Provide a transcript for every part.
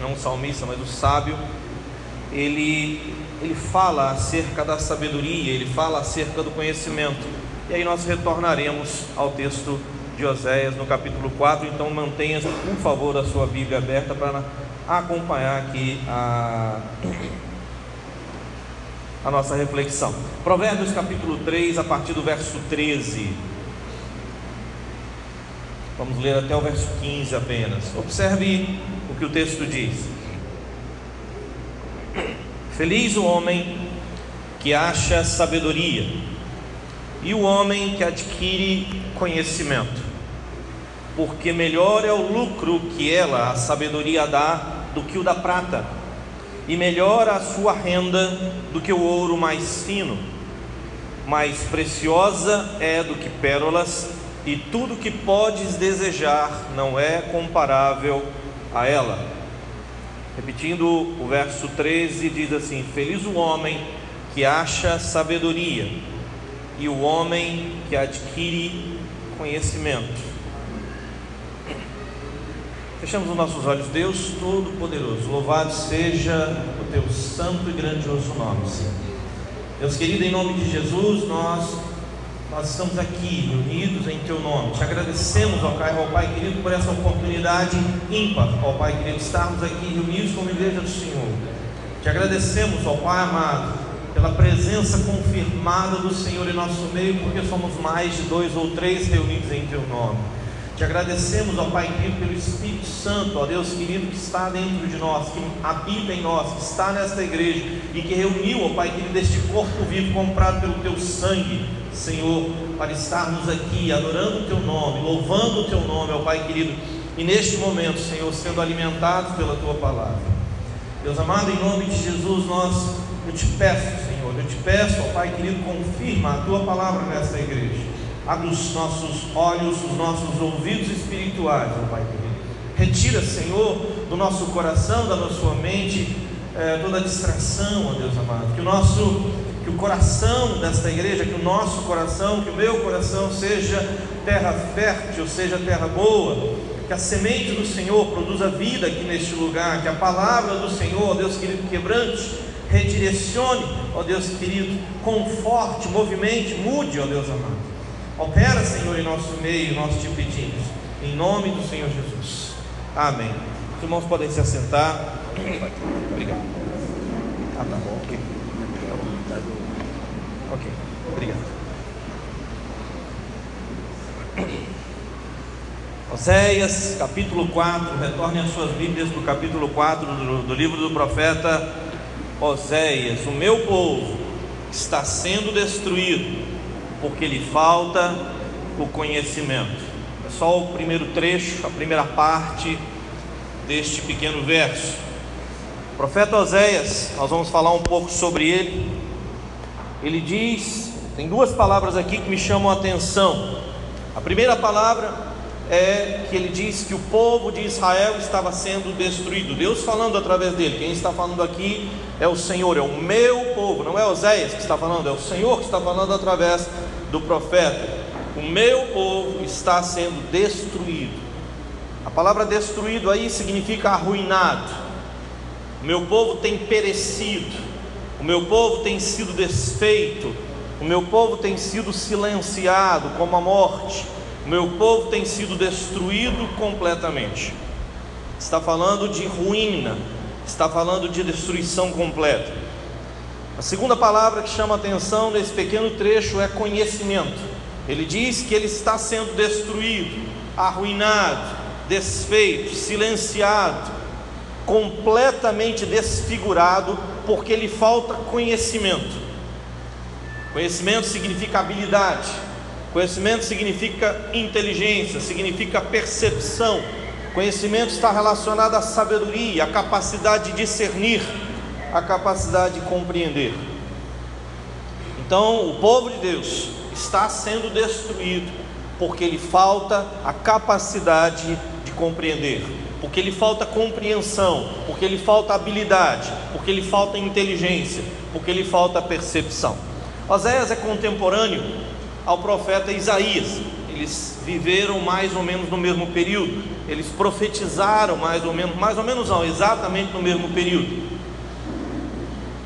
não o salmista, mas o sábio, ele, ele fala acerca da sabedoria, ele fala acerca do conhecimento. E aí nós retornaremos ao texto de Oséias no capítulo 4. Então mantenha, por favor, a sua Bíblia aberta para acompanhar aqui a, a nossa reflexão. Provérbios capítulo 3, a partir do verso 13. Vamos ler até o verso 15 apenas. Observe que o texto diz. Feliz o homem que acha sabedoria e o homem que adquire conhecimento, porque melhor é o lucro que ela, a sabedoria, dá do que o da prata, e melhor a sua renda do que o ouro mais fino. Mais preciosa é do que pérolas, e tudo que podes desejar não é comparável a ela. Repetindo o verso 13, diz assim: Feliz o homem que acha sabedoria e o homem que adquire conhecimento. Fechamos os nossos olhos, Deus Todo-Poderoso, louvado seja o teu santo e grandioso nome, Senhor. Deus querido, em nome de Jesus, nós, nós estamos aqui reunidos em teu nome. Te agradecemos, ó Pai, ó Pai querido, por essa oportunidade ímpar, ó Pai querido, estarmos aqui reunidos como igreja do Senhor. Te agradecemos, ó Pai amado, pela presença confirmada do Senhor em nosso meio, porque somos mais de dois ou três reunidos em Teu nome. Te agradecemos, ó Pai querido, pelo Espírito Santo, ó Deus querido, que está dentro de nós, que habita em nós, que está nesta igreja e que reuniu, ó Pai querido, este corpo vivo comprado pelo Teu sangue, Senhor, para estarmos aqui adorando o Teu nome, louvando o Teu nome, ó Pai querido, e neste momento, Senhor, sendo alimentados pela Tua palavra. Deus amado, em nome de Jesus, nós eu te peço, Senhor, eu te peço, ó Pai querido, confirma a tua palavra nesta igreja. Abre os nossos olhos, os nossos ouvidos espirituais, ó Pai querido. Retira, Senhor, do nosso coração, da nossa mente, é, toda distração, ó Deus amado. Que o nosso, coração desta igreja, que o nosso coração, que o meu coração seja terra fértil, seja terra boa, que a semente do Senhor produza vida aqui neste lugar, que a palavra do Senhor, Deus querido, quebrante redirecione, ó Deus querido, conforte, movimente, mude, ó Deus amado. Opera, Senhor, em nosso meio, nós te pedimos, em nome do Senhor Jesus. Amém. Os irmãos podem se assentar. Obrigado. Ah, tá bom, ok. Obrigado. Oséias, capítulo 4, retornem as suas Bíblias no capítulo 4 do, do livro do profeta Oséias: O meu povo está sendo destruído porque lhe falta o conhecimento. É só o primeiro trecho, a primeira parte deste pequeno verso. O profeta Oséias, nós vamos falar um pouco sobre ele. Ele diz, tem duas palavras aqui que me chamam a atenção. A primeira palavra é que ele diz que o povo de Israel estava sendo destruído. Deus falando através dele. Quem está falando aqui é o Senhor, é o meu povo, não é Oséias que está falando, é o Senhor que está falando através do profeta. O meu povo está sendo destruído. A palavra destruído aí significa arruinado. O meu povo tem perecido. O meu povo tem sido desfeito. O meu povo tem sido silenciado como a morte meu povo tem sido destruído completamente. Está falando de ruína, está falando de destruição completa. A segunda palavra que chama atenção nesse pequeno trecho é conhecimento. Ele diz que ele está sendo destruído, arruinado, desfeito, silenciado, completamente desfigurado, porque lhe falta conhecimento. Conhecimento significa habilidade, Conhecimento significa inteligência, significa percepção. Conhecimento está relacionado à sabedoria, à capacidade de discernir, à capacidade de compreender. Então, o povo de Deus está sendo destruído porque lhe falta a capacidade de compreender, porque lhe falta compreensão, porque lhe falta habilidade, porque lhe falta inteligência, porque lhe falta percepção. Oséias é contemporâneo ao profeta Isaías. Eles viveram mais ou menos no mesmo período. eles profetizaram mais ou menos, mais ou menos não, exatamente no mesmo período.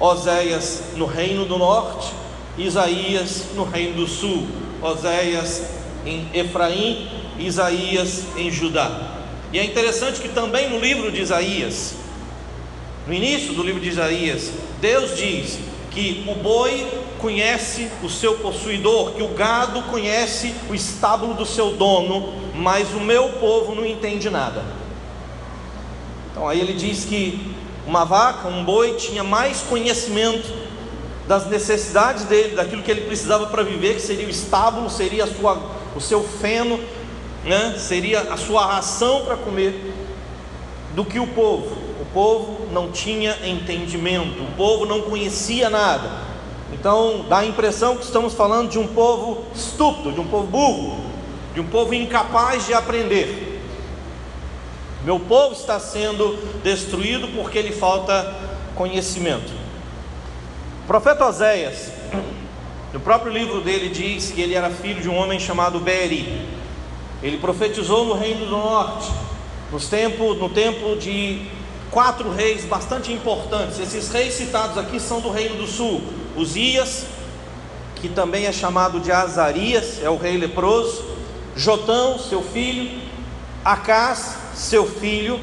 Oséias no reino do norte, Isaías no reino do sul, Oséias em Efraim, Isaías em Judá. E é interessante que também no livro de Isaías, no início do livro de Isaías, Deus diz que o boi conhece o seu possuidor, que o gado conhece o estábulo do seu dono, mas o meu povo não entende nada. Então aí ele diz que uma vaca, um boi, tinha mais conhecimento das necessidades dele, daquilo que ele precisava para viver, que seria o estábulo, seria sua, o seu feno, né? seria a sua ração para comer, do que o povo. O povo não tinha entendimento, o povo não conhecia nada. Então dá a impressão que estamos falando de um povo estúpido, de um povo burro, de um povo incapaz de aprender. Meu povo está sendo destruído porque lhe falta conhecimento. O profeta Oséias, no próprio livro dele, diz que ele era filho de um homem chamado Beri. Ele profetizou no reino do norte, nos tempos, no tempo de quatro reis bastante importantes. Esses reis citados aqui são do reino do sul: Uzias, que também é chamado de Azarias, é o rei leproso, Jotão, seu filho, Acás, seu filho,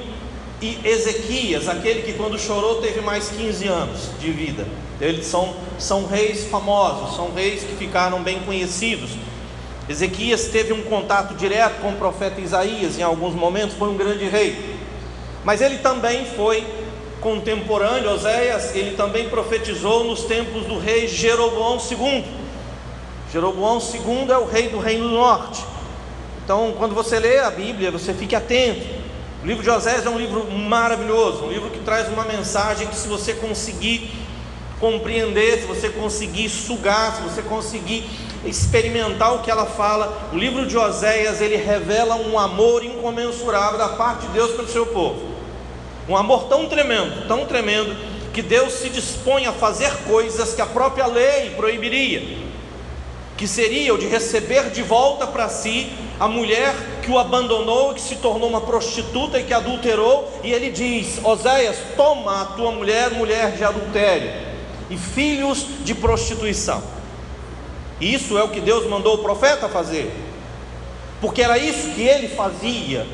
e Ezequias, aquele que quando chorou teve mais 15 anos de vida. Eles são, são reis famosos, são reis que ficaram bem conhecidos. Ezequias teve um contato direto com o profeta Isaías em alguns momentos, foi um grande rei. Mas ele também foi contemporâneo, Oséias, ele também profetizou nos tempos do rei Jeroboão II. Jeroboão II é o rei do Reino do Norte. Então, quando você lê a Bíblia, você fique atento. O livro de Oséias é um livro maravilhoso, um livro que traz uma mensagem que, se você conseguir compreender, se você conseguir sugar, se você conseguir experimentar o que ela fala, o livro de Oséias ele revela um amor incomensurável da parte de Deus pelo seu povo. Um amor tão tremendo, tão tremendo, que Deus se dispõe a fazer coisas que a própria lei proibiria que seria o de receber de volta para si a mulher que o abandonou, que se tornou uma prostituta e que adulterou, e ele diz: Oséias, toma a tua mulher, mulher de adultério, e filhos de prostituição. Isso é o que Deus mandou o profeta fazer, porque era isso que ele fazia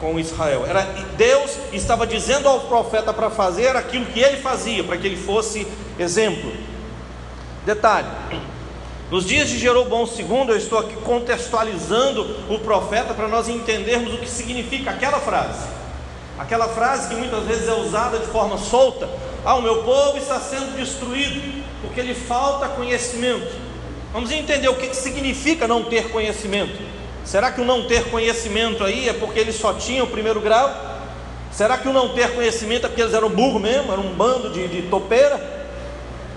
com Israel. Era Deus estava dizendo ao profeta para fazer aquilo que ele fazia, para que ele fosse exemplo. Detalhe: nos dias de Jeroboão II, eu estou aqui contextualizando o profeta para nós entendermos o que significa aquela frase. Aquela frase que muitas vezes é usada de forma solta: Ah, o meu povo está sendo destruído porque lhe falta conhecimento. Vamos entender o que significa não ter conhecimento. Será que o não ter conhecimento aí é porque eles só tinham o primeiro grau? Será que o não ter conhecimento é porque eles eram burro mesmo, eram um bando de, de topeira,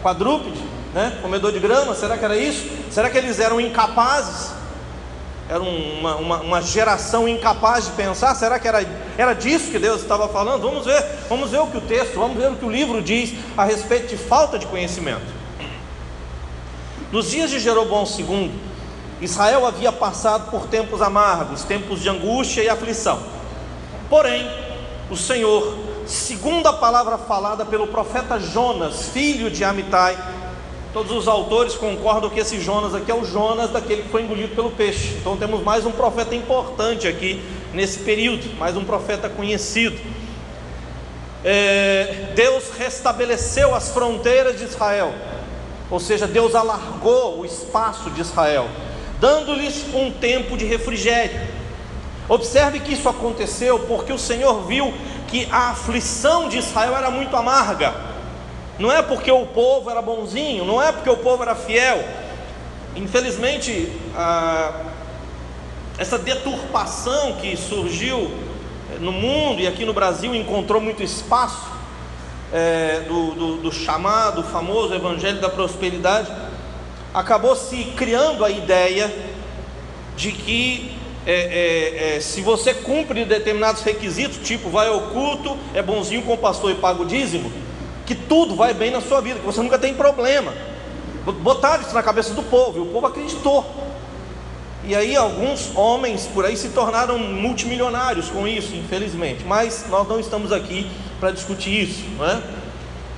quadrúpede? né? comedor de grama, será que era isso? Será que eles eram incapazes? Era uma, uma, uma, geração incapaz de pensar? Será que era, era disso que Deus estava falando? Vamos ver, vamos ver o que o texto, vamos ver o que o livro diz a respeito de falta de conhecimento. Nos dias de Jeroboão II, Israel havia passado por tempos amargos, tempos de angústia e aflição. Porém, o Senhor, segundo a palavra falada pelo profeta Jonas, filho de Amitai, Todos os autores concordam que esse Jonas aqui é o Jonas daquele que foi engolido pelo peixe. Então temos mais um profeta importante aqui nesse período, mais um profeta conhecido. É, Deus restabeleceu as fronteiras de Israel, ou seja, Deus alargou o espaço de Israel, dando-lhes um tempo de refrigério. Observe que isso aconteceu porque o Senhor viu que a aflição de Israel era muito amarga. Não é porque o povo era bonzinho, não é porque o povo era fiel. Infelizmente, essa deturpação que surgiu no mundo e aqui no Brasil encontrou muito espaço é, do, do, do chamado famoso Evangelho da Prosperidade, acabou se criando a ideia de que é, é, é, se você cumpre determinados requisitos, tipo vai ao culto, é bonzinho com o pastor e paga o dízimo, que tudo vai bem na sua vida, que você nunca tem problema. Botaram isso na cabeça do povo, e o povo acreditou. E aí alguns homens por aí se tornaram multimilionários com isso, infelizmente. Mas nós não estamos aqui para discutir isso, não é?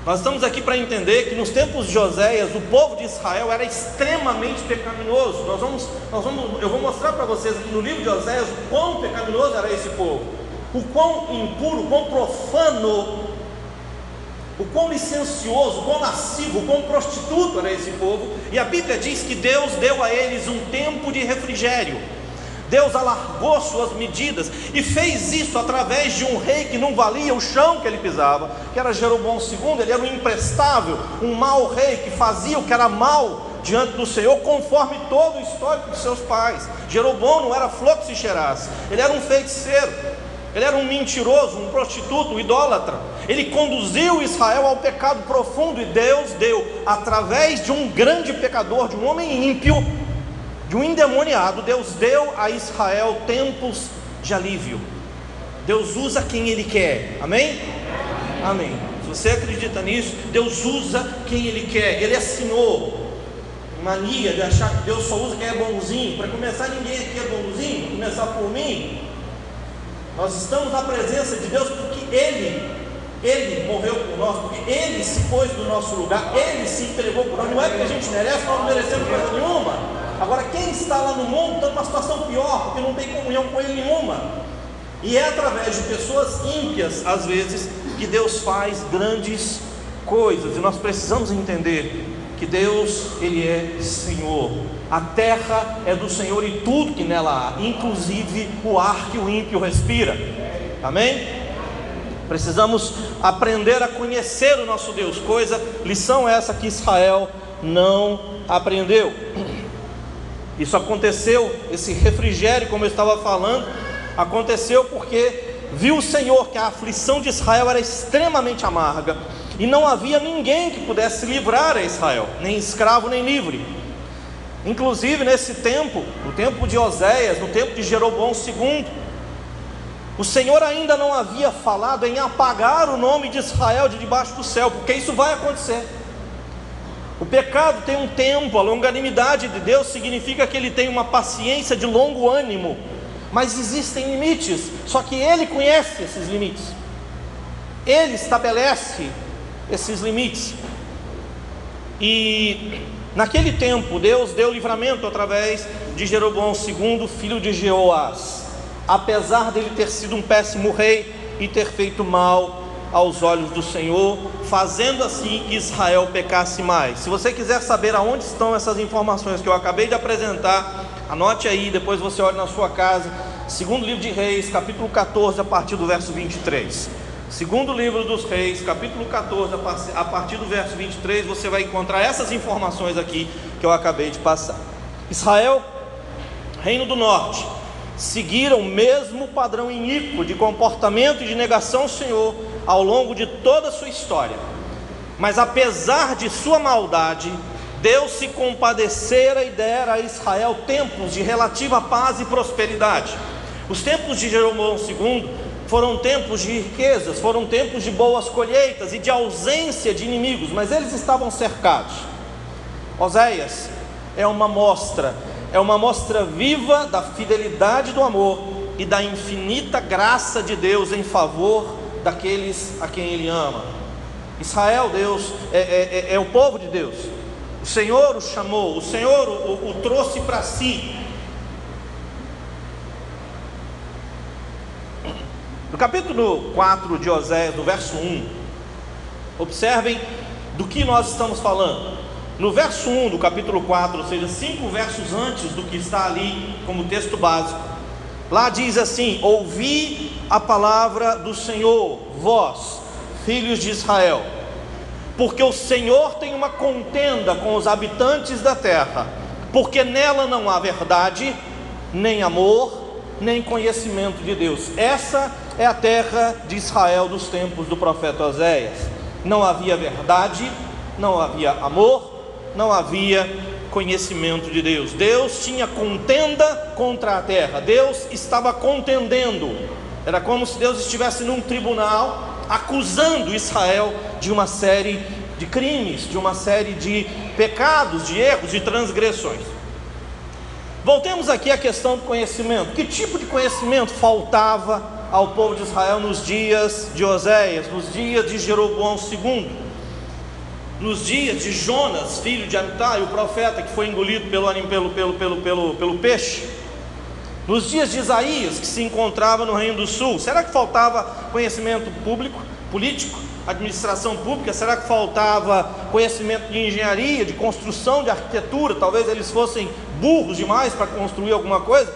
Nós estamos aqui para entender que nos tempos de Joséias, o povo de Israel era extremamente pecaminoso. Nós vamos, nós vamos, eu vou mostrar para vocês aqui no livro de Joséias o quão pecaminoso era esse povo, o quão impuro, o quão profano, o quão licencioso, o quão lascivo, o quão prostituto era esse povo. E a Bíblia diz que Deus deu a eles um tempo de refrigério. Deus alargou suas medidas e fez isso através de um rei que não valia o chão que ele pisava, que era Jeroboão II, ele era um imprestável, um mau rei que fazia o que era mal diante do Senhor, conforme todo o histórico de seus pais. Jeroboão não era flor que se cheirasse, ele era um feiticeiro, ele era um mentiroso, um prostituto, um idólatra. Ele conduziu Israel ao pecado profundo e Deus deu, através de um grande pecador, de um homem ímpio, de um endemoniado, Deus deu a Israel tempos de alívio. Deus usa quem Ele quer, amém? Amém. Se você acredita nisso, Deus usa quem Ele quer, Ele Senhor. Mania de achar que Deus só usa quem é bonzinho. Para começar, ninguém aqui é bonzinho, começar por mim. Nós estamos na presença de Deus porque Ele ele morreu por nós, porque Ele se pôs no nosso lugar, Ele se entregou por nós. Não é porque a gente merece, nós não merecemos coisa nenhuma. Agora, quem está lá no mundo está numa situação pior, porque não tem comunhão com Ele nenhuma. E é através de pessoas ímpias, às vezes, que Deus faz grandes coisas. E nós precisamos entender que Deus, Ele é Senhor. A terra é do Senhor e tudo que nela há, inclusive o ar que o ímpio respira. Amém? Precisamos aprender a conhecer o nosso Deus, coisa, lição essa que Israel não aprendeu. Isso aconteceu, esse refrigério, como eu estava falando, aconteceu porque viu o Senhor que a aflição de Israel era extremamente amarga e não havia ninguém que pudesse livrar a Israel, nem escravo nem livre. Inclusive nesse tempo, no tempo de Oséias, no tempo de Jeroboão II, o Senhor ainda não havia falado em apagar o nome de Israel de debaixo do céu, porque isso vai acontecer. O pecado tem um tempo, a longanimidade de Deus significa que ele tem uma paciência de longo ânimo, mas existem limites, só que ele conhece esses limites, ele estabelece esses limites. E naquele tempo, Deus deu livramento através de Jeroboão II, filho de Jeoás, apesar dele ter sido um péssimo rei e ter feito mal aos olhos do Senhor, fazendo assim que Israel pecasse mais. Se você quiser saber aonde estão essas informações que eu acabei de apresentar, anote aí, depois você olha na sua casa. Segundo livro de Reis, capítulo 14, a partir do verso 23. Segundo livro dos Reis, capítulo 14, a partir do verso 23, você vai encontrar essas informações aqui que eu acabei de passar. Israel, reino do norte, seguiram o mesmo padrão iníquo de comportamento e de negação ao Senhor ao longo de toda a sua história. Mas apesar de sua maldade, Deus se compadecera e dera a Israel tempos de relativa paz e prosperidade. Os tempos de Jeroboão II foram tempos de riquezas, foram tempos de boas colheitas e de ausência de inimigos, mas eles estavam cercados. Oséias é uma mostra, é uma mostra viva da fidelidade do amor e da infinita graça de Deus em favor daqueles a quem Ele ama. Israel, Deus, é, é, é, é o povo de Deus. O Senhor o chamou, o Senhor o, o trouxe para si. No capítulo 4 de Oséias, no verso 1, observem do que nós estamos falando. No verso 1 do capítulo 4, ou seja, cinco versos antes do que está ali como texto básico, Lá diz assim: Ouvi a palavra do Senhor, vós, filhos de Israel, porque o Senhor tem uma contenda com os habitantes da terra, porque nela não há verdade, nem amor, nem conhecimento de Deus. Essa é a terra de Israel dos tempos do profeta Oséias. Não havia verdade, não havia amor, não havia conhecimento de Deus. Deus tinha contenda contra a terra, Deus estava contendendo. Era como se Deus estivesse num tribunal acusando Israel de uma série de crimes, de uma série de pecados, de erros, de transgressões. Voltemos aqui à questão do conhecimento. Que tipo de conhecimento faltava ao povo de Israel nos dias de Oséias, nos dias de Jeroboão II, nos dias de Jonas, filho de Amitai, o profeta que foi engolido pelo, pelo, pelo, pelo, pelo, peixe? Nos dias de Isaías, que se encontrava no Reino do Sul, será que faltava conhecimento público, político, administração pública? Será que faltava conhecimento de engenharia, de construção, de arquitetura? Talvez eles fossem burros demais para construir alguma coisa?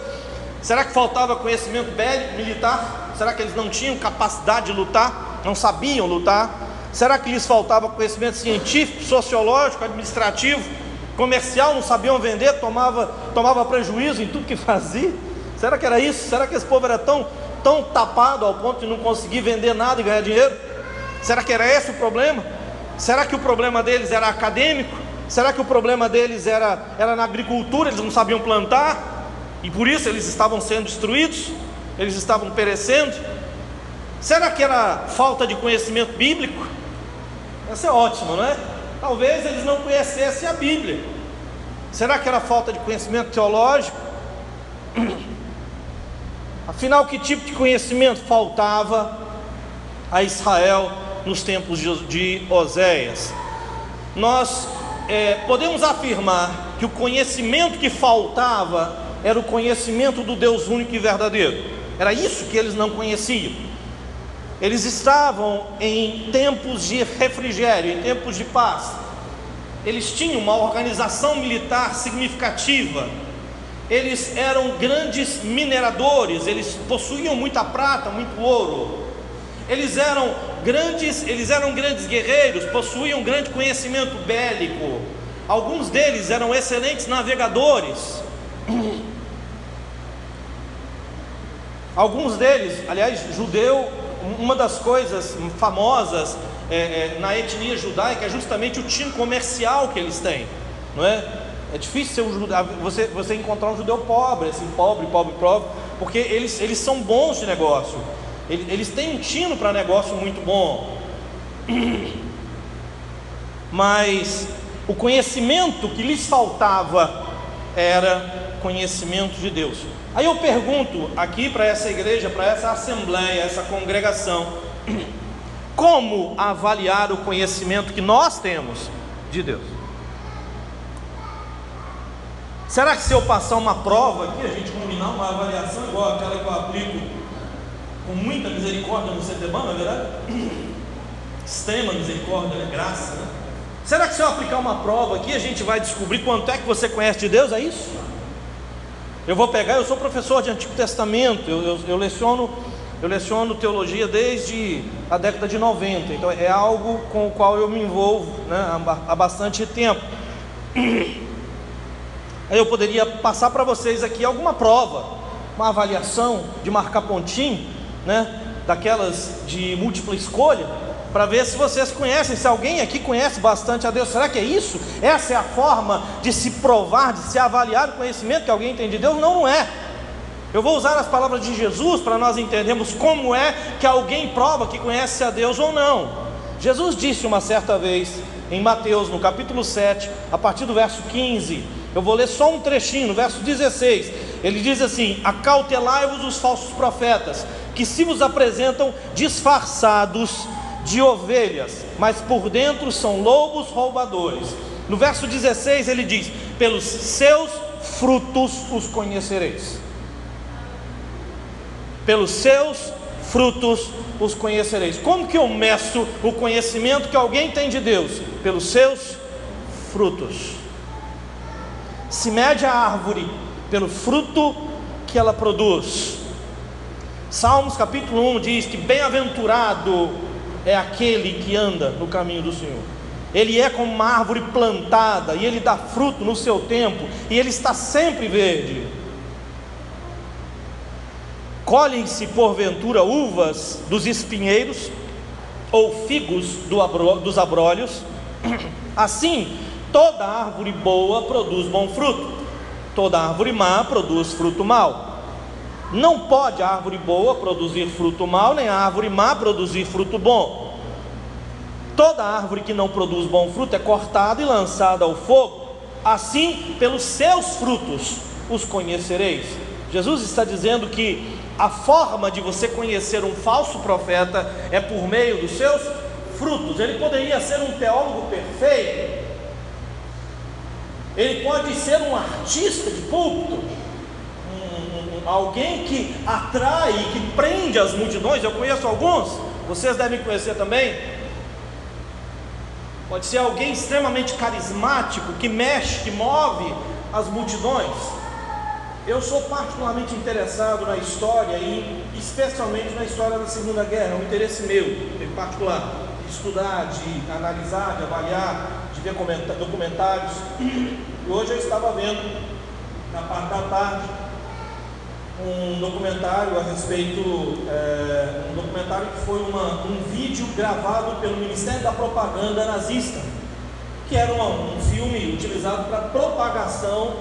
Será que faltava conhecimento bélico, militar? Será que eles não tinham capacidade de lutar? Não sabiam lutar? Será que lhes faltava conhecimento científico, sociológico, administrativo, comercial? Não sabiam vender, tomava, tomava prejuízo em tudo que fazia? Será que era isso? Será que esse povo era tão, tão tapado ao ponto de não conseguir vender nada e ganhar dinheiro? Será que era esse o problema? Será que o problema deles era acadêmico? Será que o problema deles era, era na agricultura? Eles não sabiam plantar e por isso eles estavam sendo destruídos? Eles estavam perecendo? Será que era falta de conhecimento bíblico? Essa é ótima, não é? Talvez eles não conhecessem a Bíblia. Será que era falta de conhecimento teológico? Afinal, que tipo de conhecimento faltava a Israel nos tempos de Oséias? Nós é, podemos afirmar que o conhecimento que faltava era o conhecimento do Deus único e verdadeiro. Era isso que eles não conheciam. Eles estavam em tempos de refrigério, em tempos de paz. Eles tinham uma organização militar significativa. Eles eram grandes mineradores, eles possuíam muita prata, muito ouro. Eles eram grandes, eles eram grandes guerreiros, possuíam grande conhecimento bélico. Alguns deles eram excelentes navegadores. Alguns deles, aliás, judeu, uma das coisas famosas é, é, na etnia judaica é justamente o tino comercial que eles têm, não é? É difícil um judeu, você, você encontrar um judeu pobre, assim, pobre, pobre, pobre, porque eles, eles são bons de negócio, eles, eles têm um tino para negócio muito bom, mas o conhecimento que lhes faltava era conhecimento de Deus. Aí eu pergunto aqui para essa igreja, para essa assembleia, essa congregação, como avaliar o conhecimento que nós temos de Deus? Será que se eu passar uma prova aqui, a gente combinar uma avaliação igual aquela que eu aplico com muita misericórdia no CTBAN, não é verdade? Extrema misericórdia, né? graça, né? Será que se eu aplicar uma prova aqui, a gente vai descobrir quanto é que você conhece de Deus? É isso? Eu vou pegar, eu sou professor de Antigo Testamento, eu, eu, eu, leciono, eu leciono teologia desde a década de 90, então é algo com o qual eu me envolvo né, há, bastante tempo. Aí eu poderia passar para vocês aqui alguma prova, uma avaliação de marcar pontinho, né, daquelas de múltipla escolha, para ver se vocês conhecem, se alguém aqui conhece bastante a Deus. Será que é isso? Essa é a forma de se provar, de se avaliar o conhecimento que alguém tem de Deus? Não, não é. Eu vou usar as palavras de Jesus para nós entendermos como é que alguém prova que conhece a Deus ou não. Jesus disse uma certa vez, em Mateus, no capítulo 7, a partir do verso 15, eu vou ler só um trechinho, no verso 16. Ele diz assim: Acautelai-vos os falsos profetas, que se vos apresentam disfarçados de ovelhas, mas por dentro são lobos roubadores. No verso 16 ele diz: Pelos seus frutos os conhecereis. Pelos seus frutos os conhecereis. Como que eu meço o conhecimento que alguém tem de Deus? Pelos seus frutos. Se mede a árvore pelo fruto que ela produz. Salmos capítulo 1 diz que bem-aventurado é aquele que anda no caminho do Senhor. Ele é como uma árvore plantada e ele dá fruto no seu tempo e ele está sempre verde. Colhem-se porventura uvas dos espinheiros ou figos do abro, dos abrolhos. Assim, toda árvore boa produz bom fruto, toda árvore má produz fruto mau. Não pode a árvore boa produzir fruto mau, nem a árvore má produzir fruto bom. Toda árvore que não produz bom fruto é cortada e lançada ao fogo. Assim, pelos seus frutos os conhecereis. Jesus está dizendo que a forma de você conhecer um falso profeta é por meio dos seus frutos. Ele poderia ser um teólogo perfeito, ele pode ser um artista de púlpito, alguém que atrai, que prende as multidões. Eu conheço alguns, vocês devem conhecer também. Pode ser alguém extremamente carismático, que mexe, que move as multidões. Eu sou particularmente interessado na história e especialmente na história da Segunda Guerra, é um interesse meu, em particular, de estudar, de analisar, de avaliar, de ver documentários. E hoje eu estava vendo, na parte da tarde, um documentário a respeito, é, um documentário que foi uma, um vídeo gravado pelo Ministério da Propaganda nazista, que era uma, um filme utilizado para propagação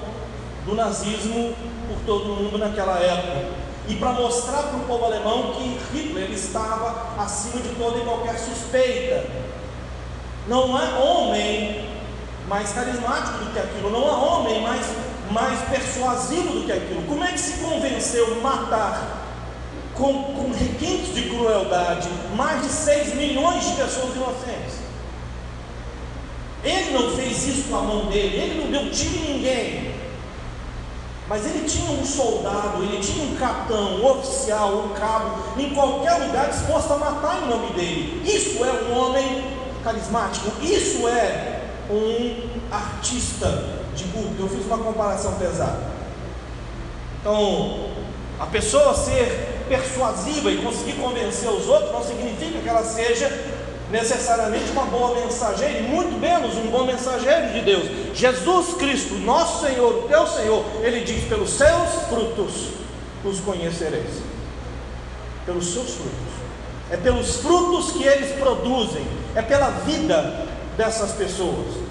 do nazismo por todo o mundo naquela época. E para mostrar para o povo alemão que Hitler estava acima de toda e qualquer suspeita. Não há homem mais carismático do que aquilo, não há homem mais, mais persuasivo do que aquilo. Como é que se convenceu matar com, com requintes de crueldade mais de 6 milhões de pessoas inocentes? Ele não fez isso com a mão dele, ele não deu tiro em ninguém. Mas ele tinha um soldado, ele tinha um capitão, um oficial, um cabo, em qualquer lugar disposto a matar em nome dele. Isso é um homem carismático, isso é um artista de culto. Eu fiz uma comparação pesada. Então, a pessoa ser persuasiva e conseguir convencer os outros não significa que ela seja necessariamente uma boa mensageira, e muito menos um bom mensageiro de Deus. Jesus Cristo, nosso Senhor, teu Senhor, ele diz: pelos seus frutos os conhecereis. Pelos seus frutos. É pelos frutos que eles produzem, é pela vida dessas pessoas.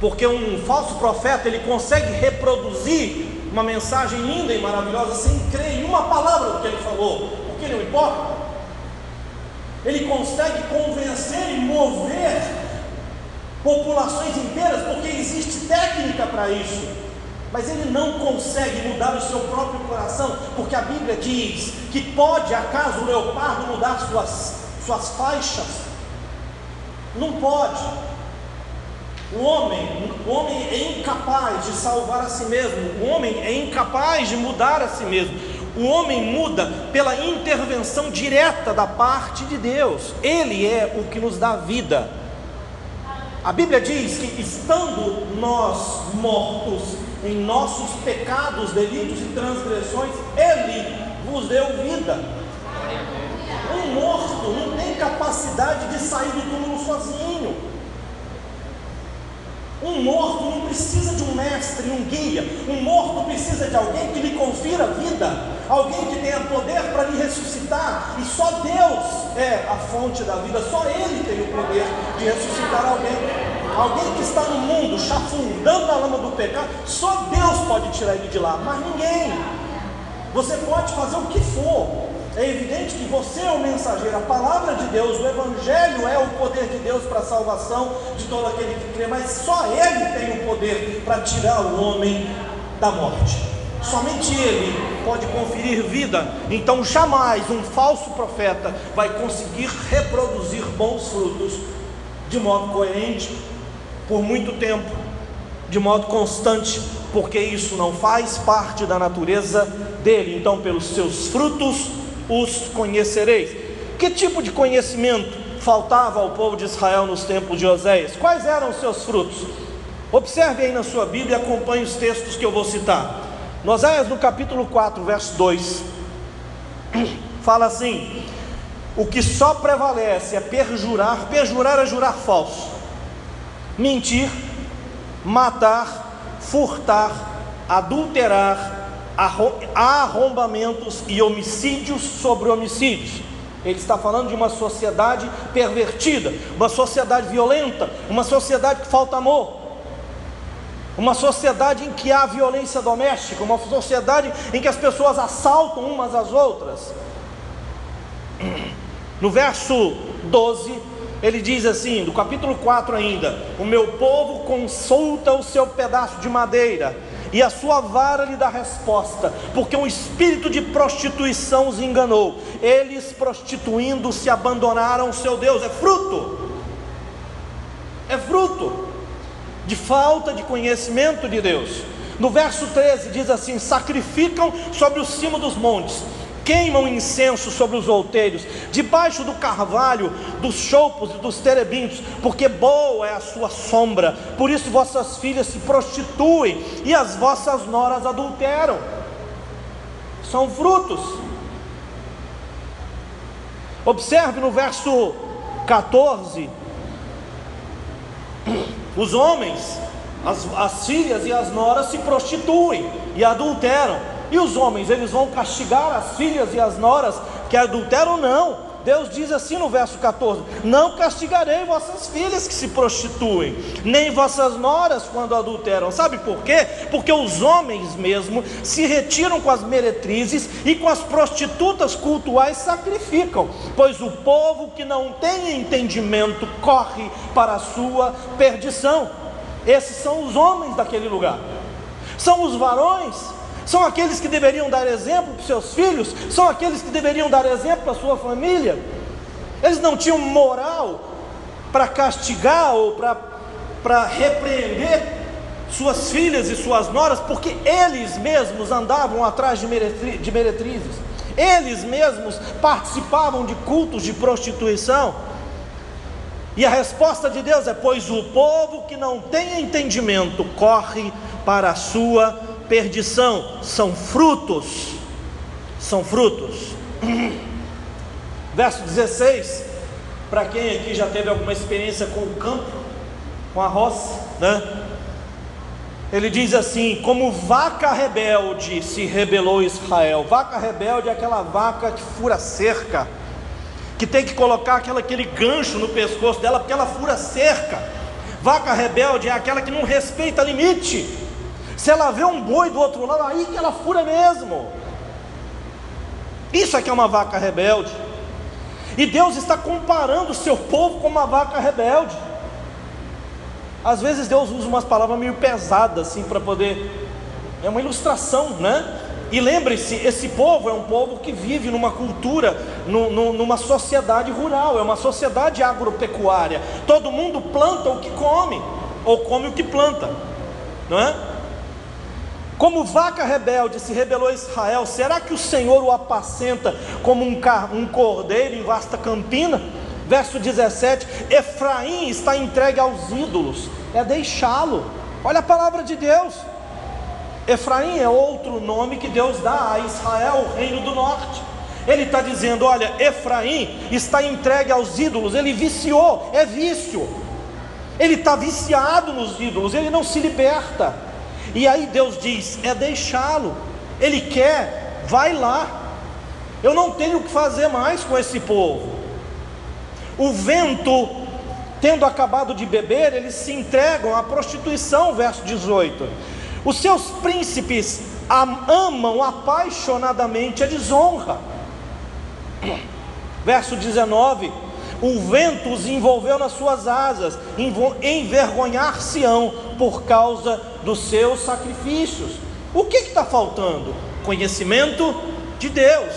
Porque um falso profeta ele consegue reproduzir uma mensagem linda e maravilhosa sem crer em uma palavra do que ele falou, porque não importa ele consegue convencer e mover populações inteiras, porque existe técnica para isso. Mas ele não consegue mudar o seu próprio coração, porque a Bíblia diz que pode, acaso, o leopardo mudar suas, suas faixas? Não pode. O homem, o homem é incapaz de salvar a si mesmo, o homem é incapaz de mudar a si mesmo. O homem muda pela intervenção direta da parte de Deus. Ele é o que nos dá vida. A Bíblia diz que estando nós mortos em nossos pecados, delitos e transgressões, Ele vos deu vida. Um morto não tem capacidade de sair do túmulo sozinho. Um morto não precisa de um mestre, um guia. Um morto precisa de alguém que lhe confira vida, alguém que tenha poder para lhe ressuscitar. E só Deus é a fonte da vida, só Ele tem o poder de ressuscitar alguém. Alguém que está no mundo chafundando na lama do pecado, só Deus pode tirar ele de lá, mas ninguém. Você pode fazer o que for, é evidente que você é o mensageiro, a palavra de Deus, o Evangelho é o poder de Deus para a salvação de todo aquele que crê, mas só Ele tem o poder para tirar o homem da morte. Somente Ele pode conferir vida. Então, jamais um falso profeta vai conseguir reproduzir bons frutos de modo coerente, por muito tempo, de modo constante, porque isso não faz parte da natureza dele. Então, pelos seus frutos, os conhecereis. Que tipo de conhecimento faltava ao povo de Israel nos tempos de Oséias? Quais eram os seus frutos? Observe aí na sua Bíblia e acompanhe os textos que eu vou citar. No Oséias, no capítulo 4, verso 2, fala assim: O que só prevalece é perjurar, perjurar é jurar falso, mentir, matar, furtar, adulterar, arrombamentos e homicídios sobre homicídios. Ele está falando de uma sociedade pervertida, uma sociedade violenta, uma sociedade que falta amor, uma sociedade em que há violência doméstica, uma sociedade em que as pessoas assaltam umas às outras. No verso 12, Ele diz assim, do capítulo 4 ainda: O meu povo consulta o seu pedaço de madeira, e a sua vara lhe dá resposta, porque um espírito de prostituição os enganou. Eles, prostituindo, se abandonaram o seu Deus. É fruto, é fruto de falta de conhecimento de Deus. No verso 13 diz assim: Sacrificam sobre o cimo dos montes queimam incenso sobre os outeiros, debaixo do carvalho, dos choupos e dos terebintos, porque boa é a sua sombra. Por isso vossas filhas se prostituem e as vossas noras adulteram. São frutos. Observe no verso 14: os homens, as, as filhas e as noras se prostituem e adulteram. E os homens, eles vão castigar as filhas e as noras que adulteram? Não. Deus diz assim no verso 14: Não castigarei vossas filhas que se prostituem, nem vossas noras quando adulteram. Sabe por quê? Porque os homens mesmo se retiram com as meretrizes e com as prostitutas cultuais sacrificam, pois o povo que não tem entendimento corre para a sua perdição. Esses são os homens daquele lugar, são os varões são aqueles que deveriam dar exemplo para seus filhos, são aqueles que deveriam dar exemplo para sua família. Eles não tinham moral para castigar ou para repreender suas filhas e suas noras, porque eles mesmos andavam atrás de, meretri, de meretrizes, eles mesmos participavam de cultos de prostituição. E a resposta de Deus é: pois o povo que não tem entendimento corre para a sua perdição, são frutos, são frutos. Verso 16, para quem aqui já teve alguma experiência com o campo, com a roça, né? Ele diz assim: como vaca rebelde se rebelou Israel. Vaca rebelde é aquela vaca que fura cerca, que tem que colocar aquela, aquele gancho no pescoço dela, porque ela fura cerca. Vaca rebelde é aquela que não respeita limite. Se ela vê um boi do outro lado, aí que ela fura mesmo. Isso que é uma vaca rebelde. E Deus está comparando o seu povo com uma vaca rebelde. Às vezes Deus usa umas palavras meio pesadas assim para poder. É uma ilustração, né? E lembre-se, esse povo é um povo que vive numa cultura, no, no, numa sociedade rural, é uma sociedade agropecuária. Todo mundo planta o que come, ou come o que planta, não é? Como vaca rebelde se rebelou Israel, será que o Senhor o apacenta como um, um cordeiro em vasta campina? Verso 17: Efraim está entregue aos ídolos, é deixá-lo. Olha a palavra de Deus. Efraim é outro nome que Deus dá a Israel, o reino do norte. Ele está dizendo: olha, Efraim está entregue aos ídolos, ele viciou, é vício. Ele está viciado nos ídolos, ele não se liberta. E aí Deus diz: é deixá-lo. Ele quer, vai lá. Eu não tenho o que fazer mais com esse povo. O vento, tendo acabado de beber, eles se entregam à prostituição, verso 18. Os seus príncipes amam apaixonadamente a desonra. Verso 19: O vento os envolveu nas suas asas, envergonhar-se-ão por causa dos seus sacrifícios. O que está faltando? Conhecimento de Deus.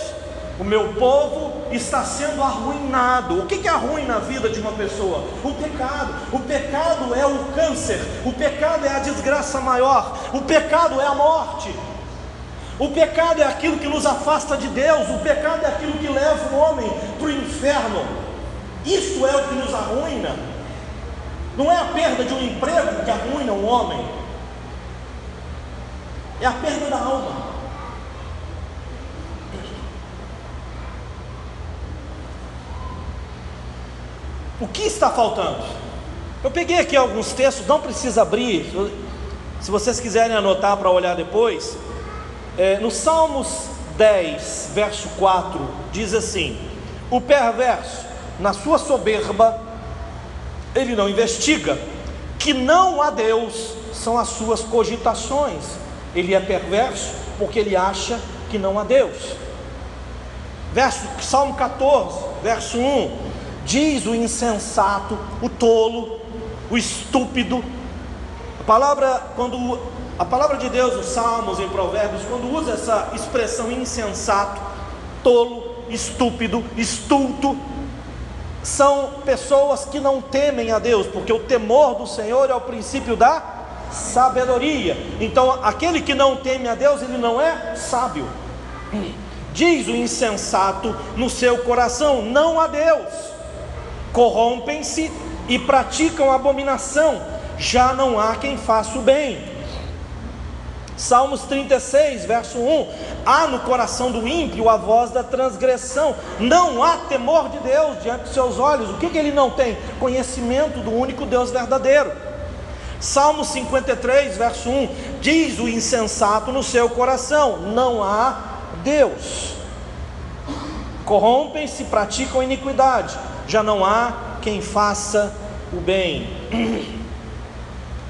O meu povo está sendo arruinado. O que, que arruina a vida de uma pessoa? O pecado. O pecado é o câncer. O pecado é a desgraça maior. O pecado é a morte. O pecado é aquilo que nos afasta de Deus. O pecado é aquilo que leva o homem para o inferno. Isso é o que nos arruina. Não é a perda de um emprego que arruina um homem, é a perda da alma. O que está faltando? Eu peguei aqui alguns textos, não precisa abrir, se vocês quiserem anotar para olhar depois. É, no Salmos 10, verso 4, diz assim: O perverso, na sua soberba, ele não investiga, que não há Deus são as suas cogitações. Ele é perverso porque ele acha que não há Deus. Verso Salmo 14, verso 1. diz o insensato, o tolo, o estúpido. A palavra, quando a palavra de Deus, os Salmos, em Provérbios, quando usa essa expressão insensato, tolo, estúpido, estulto, são pessoas que não temem a Deus, porque o temor do Senhor é o princípio da sabedoria. Então, aquele que não teme a Deus, ele não é sábio. Diz o insensato no seu coração: não a Deus. Corrompem-se e praticam abominação, já não há quem faça o bem. Salmos 36, verso 1: Há no coração do ímpio a voz da transgressão, não há temor de Deus diante dos seus olhos. O que, que ele não tem? Conhecimento do único Deus verdadeiro. Salmo 53, verso 1: Diz o insensato no seu coração: Não há Deus. Corrompem-se, praticam iniquidade, já não há quem faça o bem.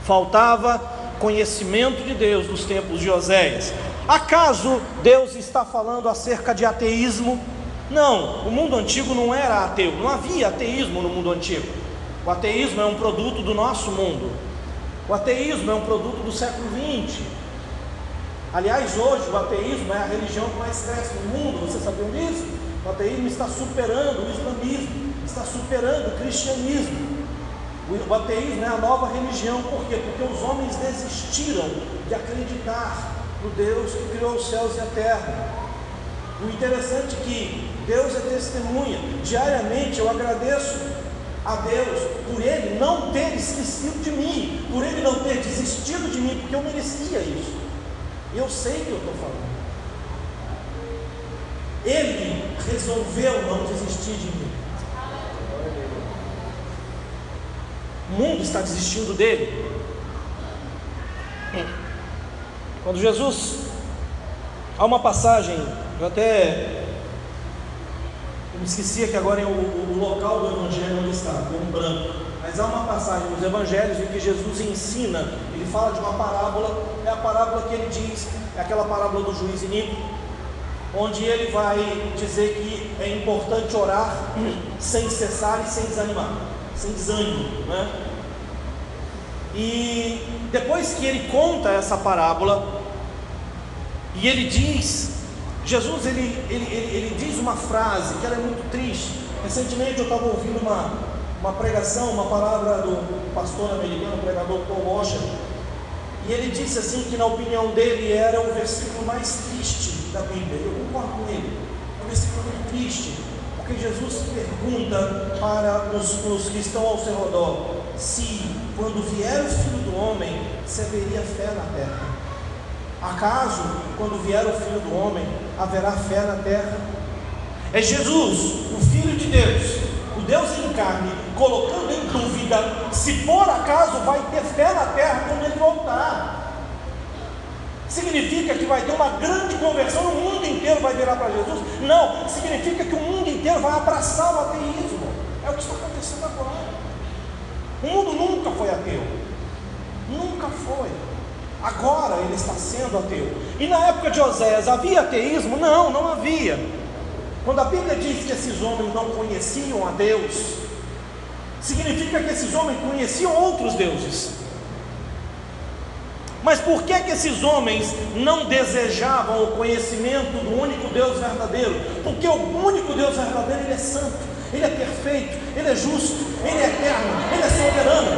Faltava conhecimento de Deus nos tempos de Oséias. Acaso Deus está falando acerca de ateísmo? Não, o mundo antigo não era ateu, não havia ateísmo no mundo antigo. O ateísmo é um produto do nosso mundo. O ateísmo é um produto do século XX. Aliás, hoje o ateísmo é a religião que mais cresce no mundo, vocês sabiam disso? O ateísmo está superando o islamismo, está superando o cristianismo. O ateísmo é a nova religião, por quê? Porque os homens desistiram de acreditar no Deus que criou os céus e a terra. O interessante é que Deus é testemunha. Diariamente eu agradeço a Deus por Ele não ter esquecido de mim, por Ele não ter desistido de mim, porque eu merecia isso. Eu sei que eu estou falando. Ele resolveu não desistir de mim. O mundo está desistindo dele. Quando Jesus, há uma passagem, eu até eu me esqueci que agora é o, o, local do Evangelho onde está, um branco. Mas há uma passagem nos Evangelhos em que Jesus ensina, ele fala de uma parábola, é a parábola que ele diz, é aquela parábola do juiz iníquo, onde ele vai dizer que é importante orar sem cessar e sem desanimar sem desânimo. Né? E depois que ele conta essa parábola, e ele diz, Jesus ele, ele, ele, ele diz uma frase que ela é muito triste. Recentemente eu estava ouvindo uma, uma pregação, uma palavra do pastor americano, pregador Paul Washer, e ele disse assim que na opinião dele era o versículo mais triste da Bíblia. Eu concordo com ele. É um versículo muito triste, porque Jesus pergunta para os, os que estão ao seu redor se, quando vier o Filho do Homem, se haveria fé na terra. Acaso, quando vier o Filho do Homem, haverá fé na terra? É Jesus, o Filho de Deus, o Deus em carne, colocando em dúvida se por acaso vai ter fé na terra quando ele voltar. Significa que vai ter uma grande conversão, o mundo inteiro vai virar para Jesus? Não, significa que o mundo inteiro vai abraçar o ateísmo. É o que está acontecendo agora. O mundo nunca foi ateu. Nunca foi. Agora ele está sendo ateu. E na época de Oséias havia ateísmo? Não, não havia. Quando a Bíblia diz que esses homens não conheciam a Deus, significa que esses homens conheciam outros deuses. Mas por que, que esses homens não desejavam o conhecimento do único Deus verdadeiro? Porque o único Deus verdadeiro ele é santo, ele é perfeito, ele é justo, ele é eterno, ele é soberano.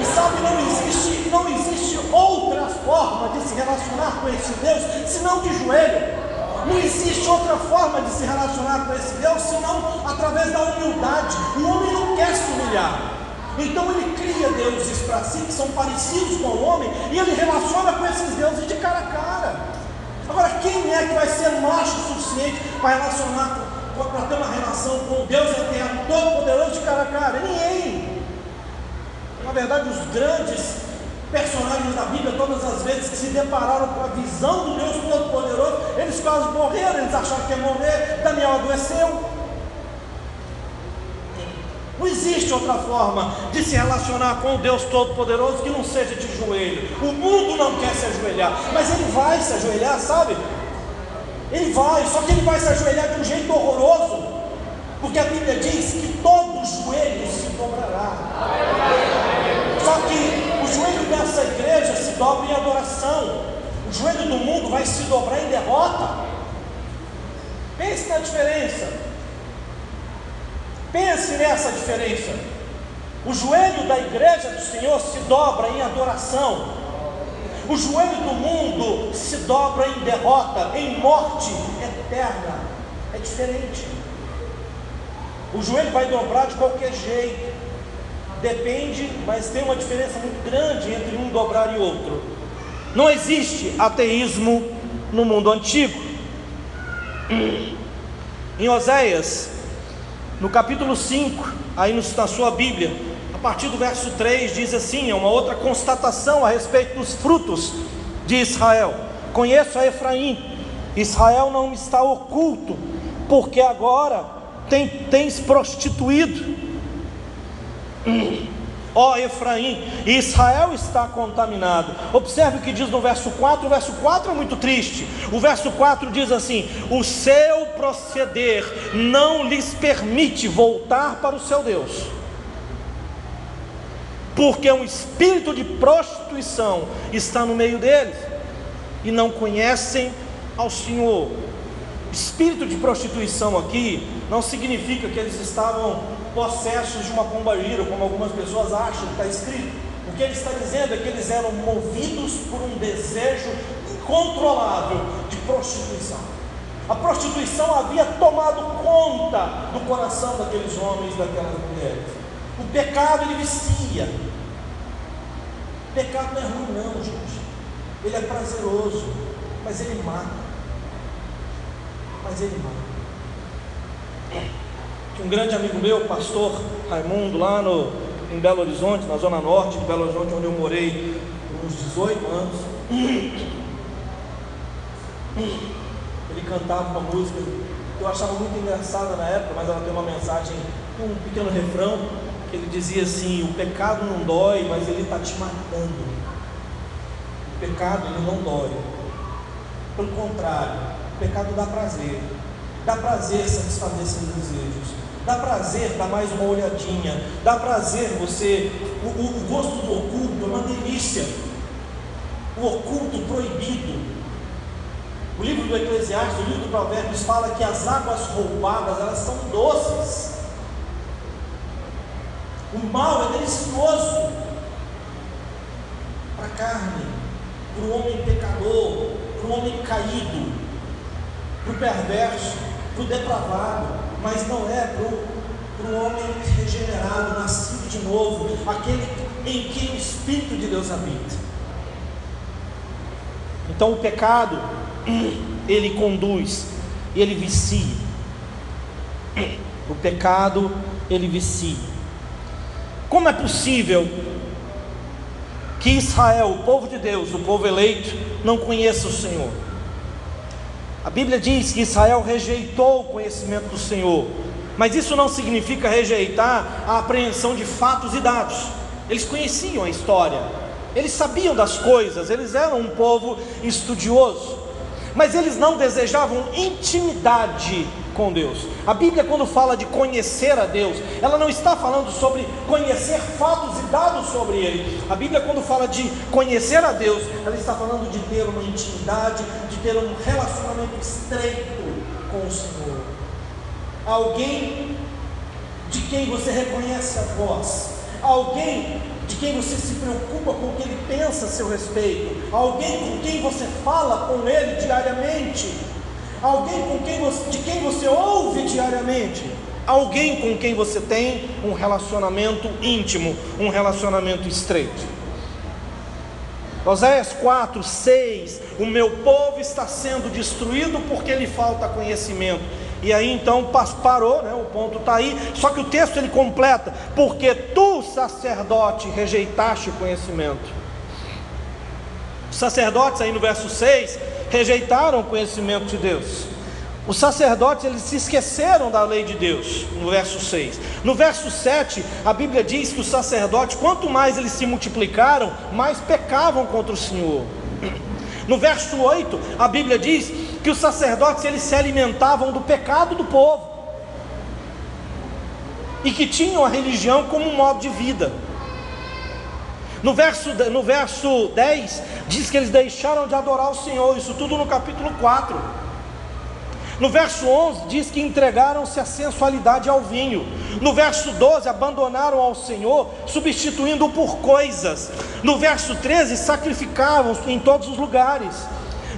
E sabe, não existe, não existe outra forma de se relacionar com esse Deus senão de joelho. Não existe outra forma de se relacionar com esse Deus senão através da humildade. O homem não quer se humilhar. Então ele cria deuses para si que são parecidos com o homem e ele relaciona com esses deuses de cara a cara. Agora, quem é que vai ser macho o suficiente para relacionar, para ter uma relação com o Deus eterno, todo-poderoso de cara a cara? Ninguém. Na verdade, os grandes personagens da Bíblia, todas as vezes que se depararam com a visão do Deus Todo-Poderoso, eles quase morreram, eles acharam que ia morrer. Daniel adoeceu, não existe outra forma de se relacionar com o Deus Todo-Poderoso que não seja de joelho. O mundo não quer se ajoelhar, mas ele vai se ajoelhar, sabe? Ele vai, só que ele vai se ajoelhar de um jeito horroroso. Porque a Bíblia diz que todo joelho se dobrará. Só que o joelho dessa igreja se dobra em adoração. O joelho do mundo vai se dobrar em derrota. Pense na diferença. Pense nessa diferença. O joelho da igreja do Senhor se dobra em adoração. O joelho do mundo se dobra em derrota, em morte eterna. É diferente. O joelho vai dobrar de qualquer jeito. Depende, mas tem uma diferença muito grande entre um dobrar e outro. Não existe ateísmo no mundo antigo. Em Oséias, no capítulo 5, aí na sua Bíblia, a partir do verso 3, diz assim: é uma outra constatação a respeito dos frutos de Israel. Conheço a Efraim, Israel não está oculto, porque agora tem, tens prostituído. Ó Efraim, Israel está contaminado. Observe o que diz no verso 4. O verso 4 é muito triste. O verso 4 diz assim: O seu proceder não lhes permite voltar para o seu Deus, porque um espírito de prostituição está no meio deles e não conhecem ao Senhor. Espírito de prostituição aqui não significa que eles estavam possessos de uma pomba gira, como algumas pessoas acham que está escrito. O que ele está dizendo é que eles eram movidos por um desejo incontrolável de prostituição. A prostituição havia tomado conta do coração daqueles homens, daquelas mulheres. O pecado ele vicia. O pecado não é ruim, não, gente. Ele é prazeroso, mas ele mata. Mas ele mata um grande amigo meu, pastor Raimundo, lá no, em Belo Horizonte, na zona norte de Belo Horizonte, onde eu morei uns 18 anos. Ele cantava uma música que eu achava muito engraçada na época, mas ela tem uma mensagem, um pequeno refrão, que ele dizia assim: O pecado não dói, mas ele está te matando. O pecado ele não dói. Pelo contrário, o pecado dá prazer. Dá prazer satisfazer seus desejos. Dá prazer dar mais uma olhadinha. Dá prazer você. O, o, o gosto do oculto é uma delícia. O oculto proibido. O livro do Eclesiastes, o livro do Provérbios fala que as águas roubadas, elas são doces. O mal é delicioso para a carne, para o homem pecador, para o homem caído, para o perverso, para o depravado mas não é para o homem regenerado, nascido de novo, aquele em quem o Espírito de Deus habita. Então o pecado, ele conduz, ele vicia. O pecado, ele vicia. Como é possível que Israel, o povo de Deus, o povo eleito, não conheça o Senhor? A Bíblia diz que Israel rejeitou o conhecimento do Senhor, mas isso não significa rejeitar a apreensão de fatos e dados. Eles conheciam a história, eles sabiam das coisas, eles eram um povo estudioso, mas eles não desejavam intimidade com Deus. A Bíblia, quando fala de conhecer a Deus, ela não está falando sobre conhecer fatos e dados sobre Ele. A Bíblia, quando fala de conhecer a Deus, ela está falando de ter uma intimidade, de ter um relacionamento estreito com o Senhor. Alguém de quem você reconhece a voz, alguém de quem você se preocupa com o que ele pensa a seu respeito, alguém com quem você fala com ele diariamente alguém com quem você, de quem você ouve diariamente, alguém com quem você tem um relacionamento íntimo, um relacionamento estreito. Oséias 4, 6: O meu povo está sendo destruído porque lhe falta conhecimento. E aí então parou, né, o ponto está aí. Só que o texto ele completa: Porque tu, sacerdote, rejeitaste o conhecimento. Sacerdotes, aí no verso 6, rejeitaram o conhecimento de Deus. Os sacerdotes eles se esqueceram da lei de Deus, no verso 6. No verso 7, a Bíblia diz que os sacerdotes, quanto mais eles se multiplicaram, mais pecavam contra o Senhor. No verso 8, a Bíblia diz que os sacerdotes eles se alimentavam do pecado do povo. e que tinham a religião como um modo de vida. No verso, no verso 10, diz que eles deixaram de adorar o Senhor, isso tudo no capítulo 4. No verso 11 diz que entregaram-se à sensualidade ao vinho. No verso 12 abandonaram ao Senhor, substituindo-o por coisas. No verso 13 sacrificavam em todos os lugares.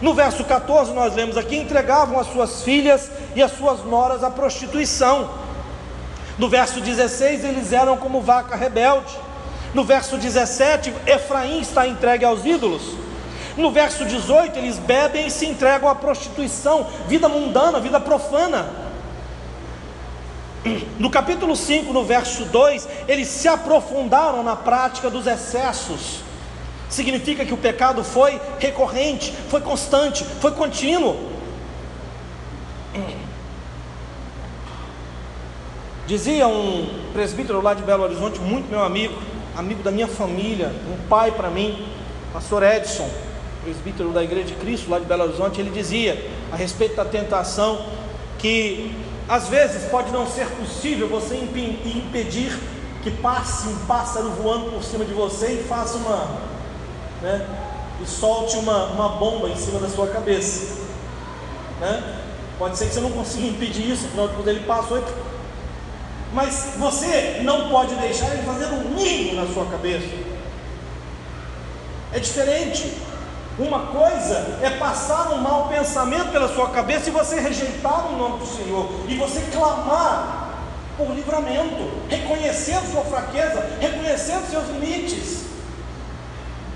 No verso 14 nós lemos aqui entregavam as suas filhas e as suas noras à prostituição. No verso 16 eles eram como vaca rebelde. No verso 17 Efraim está entregue aos ídolos. No verso 18, eles bebem e se entregam à prostituição, vida mundana, vida profana. No capítulo 5, no verso 2, eles se aprofundaram na prática dos excessos. Significa que o pecado foi recorrente, foi constante, foi contínuo. Dizia um presbítero lá de Belo Horizonte, muito meu amigo, amigo da minha família, um pai para mim, pastor Edson, presbítero da Igreja de Cristo, lá de Belo Horizonte, ele dizia a respeito da tentação que às vezes pode não ser possível você impedir que passe um pássaro voando por cima de você e faça uma, né, e solte uma, uma bomba em cima da sua cabeça, né? Pode ser que você não consiga impedir isso, contas ele passou, mas você não pode deixar ele fazer um ninho na sua cabeça. É diferente. Uma coisa é passar um mau pensamento pela sua cabeça e você rejeitar o nome do Senhor, e você clamar por livramento, reconhecendo sua fraqueza, reconhecendo seus limites.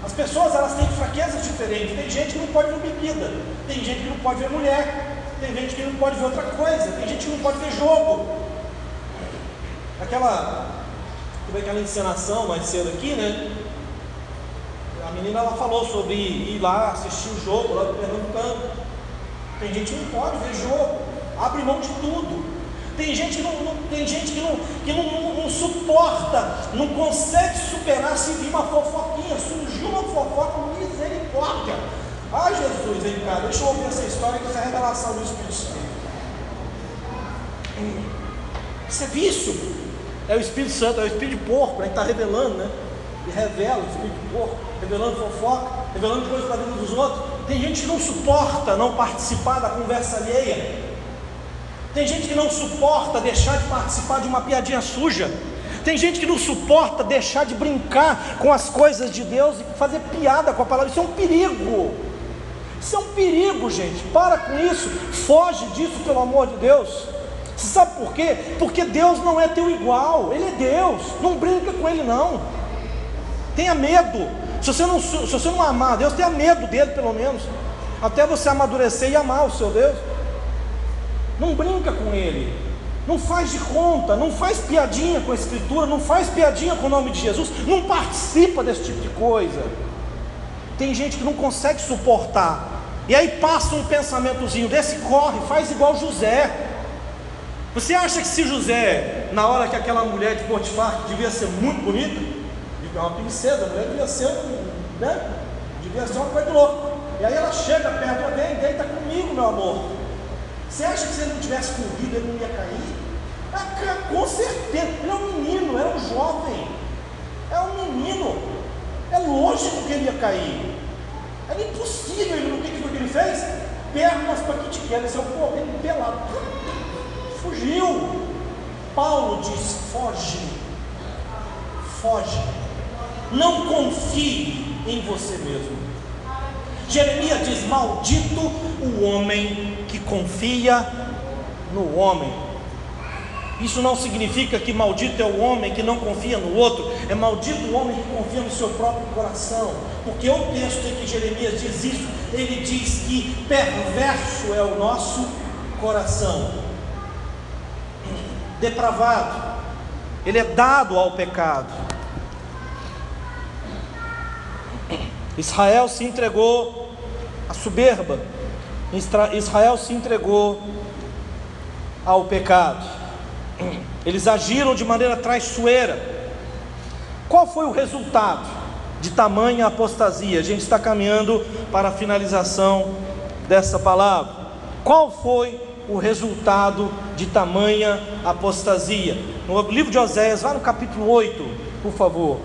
As pessoas elas têm fraquezas diferentes. Tem gente que não pode ver bebida, tem gente que não pode ver mulher, tem gente que não pode ver outra coisa, tem gente que não pode ver jogo. Aquela, aquela encenação mais cedo aqui, né? A menina ela falou sobre ir lá assistir o jogo lá do Pernambucano. Tem gente que não pode ver jogo, abre mão de tudo. Tem gente que não, não tem gente que, não, que não, não, suporta, não consegue superar se vir uma fofoquinha, surgiu uma fofoca, misericórdia. Ah Jesus, vem cá, deixa eu ouvir essa história que essa é revelação do Espírito Santo. Isso é vício. É o Espírito Santo, é o Espírito de porco, né, que está revelando, né? e revela o espírito de porco, revelando fofoca, revelando coisas para vida dos outros. Tem gente que não suporta não participar da conversa alheia. Tem gente que não suporta deixar de participar de uma piadinha suja. Tem gente que não suporta deixar de brincar com as coisas de Deus e fazer piada com a palavra. Isso é um perigo. Isso é um perigo, gente. Para com isso. Foge disso, pelo amor de Deus. Você sabe por quê? Porque Deus não é teu igual. Ele é Deus. Não brinca com Ele, não. Tenha medo. Se você, não, se você não amar Deus, tenha medo dele pelo menos. Até você amadurecer e amar o seu Deus. Não brinca com ele. Não faz de conta, não faz piadinha com a Escritura, não faz piadinha com o nome de Jesus, não participa desse tipo de coisa. Tem gente que não consegue suportar. E aí passa um pensamentozinho desse, corre, faz igual José. Você acha que se José, na hora que aquela mulher de Potifar, que devia ser muito bonita, é uma princesa, a mulher devia ser, né? Devia ser uma coisa de louco. E aí ela chega perto, vem, deita comigo, meu amor. Você acha que se ele não tivesse corrido, ele não ia cair? Ah, com certeza, ele é um menino, era um jovem, é um menino, é lógico que ele ia cair. Era impossível, ele, o que, que ele fez? Pernas para que te quer, ele saiu correndo pelado. Fugiu. Paulo diz: foge, foge não confie em você mesmo. Jeremias diz: Maldito o homem que confia no homem. Isso não significa que maldito é o homem que não confia no outro, é maldito o homem que confia no seu próprio coração, porque o texto em que Jeremias diz isso, ele diz que perverso é o nosso coração, depravado, ele é dado ao pecado. Israel se entregou à soberba, Israel se entregou ao pecado, eles agiram de maneira traiçoeira. Qual foi o resultado de tamanha apostasia? A gente está caminhando para a finalização dessa palavra. Qual foi o resultado de tamanha apostasia. No livro de Oséias, vá no capítulo 8, por favor.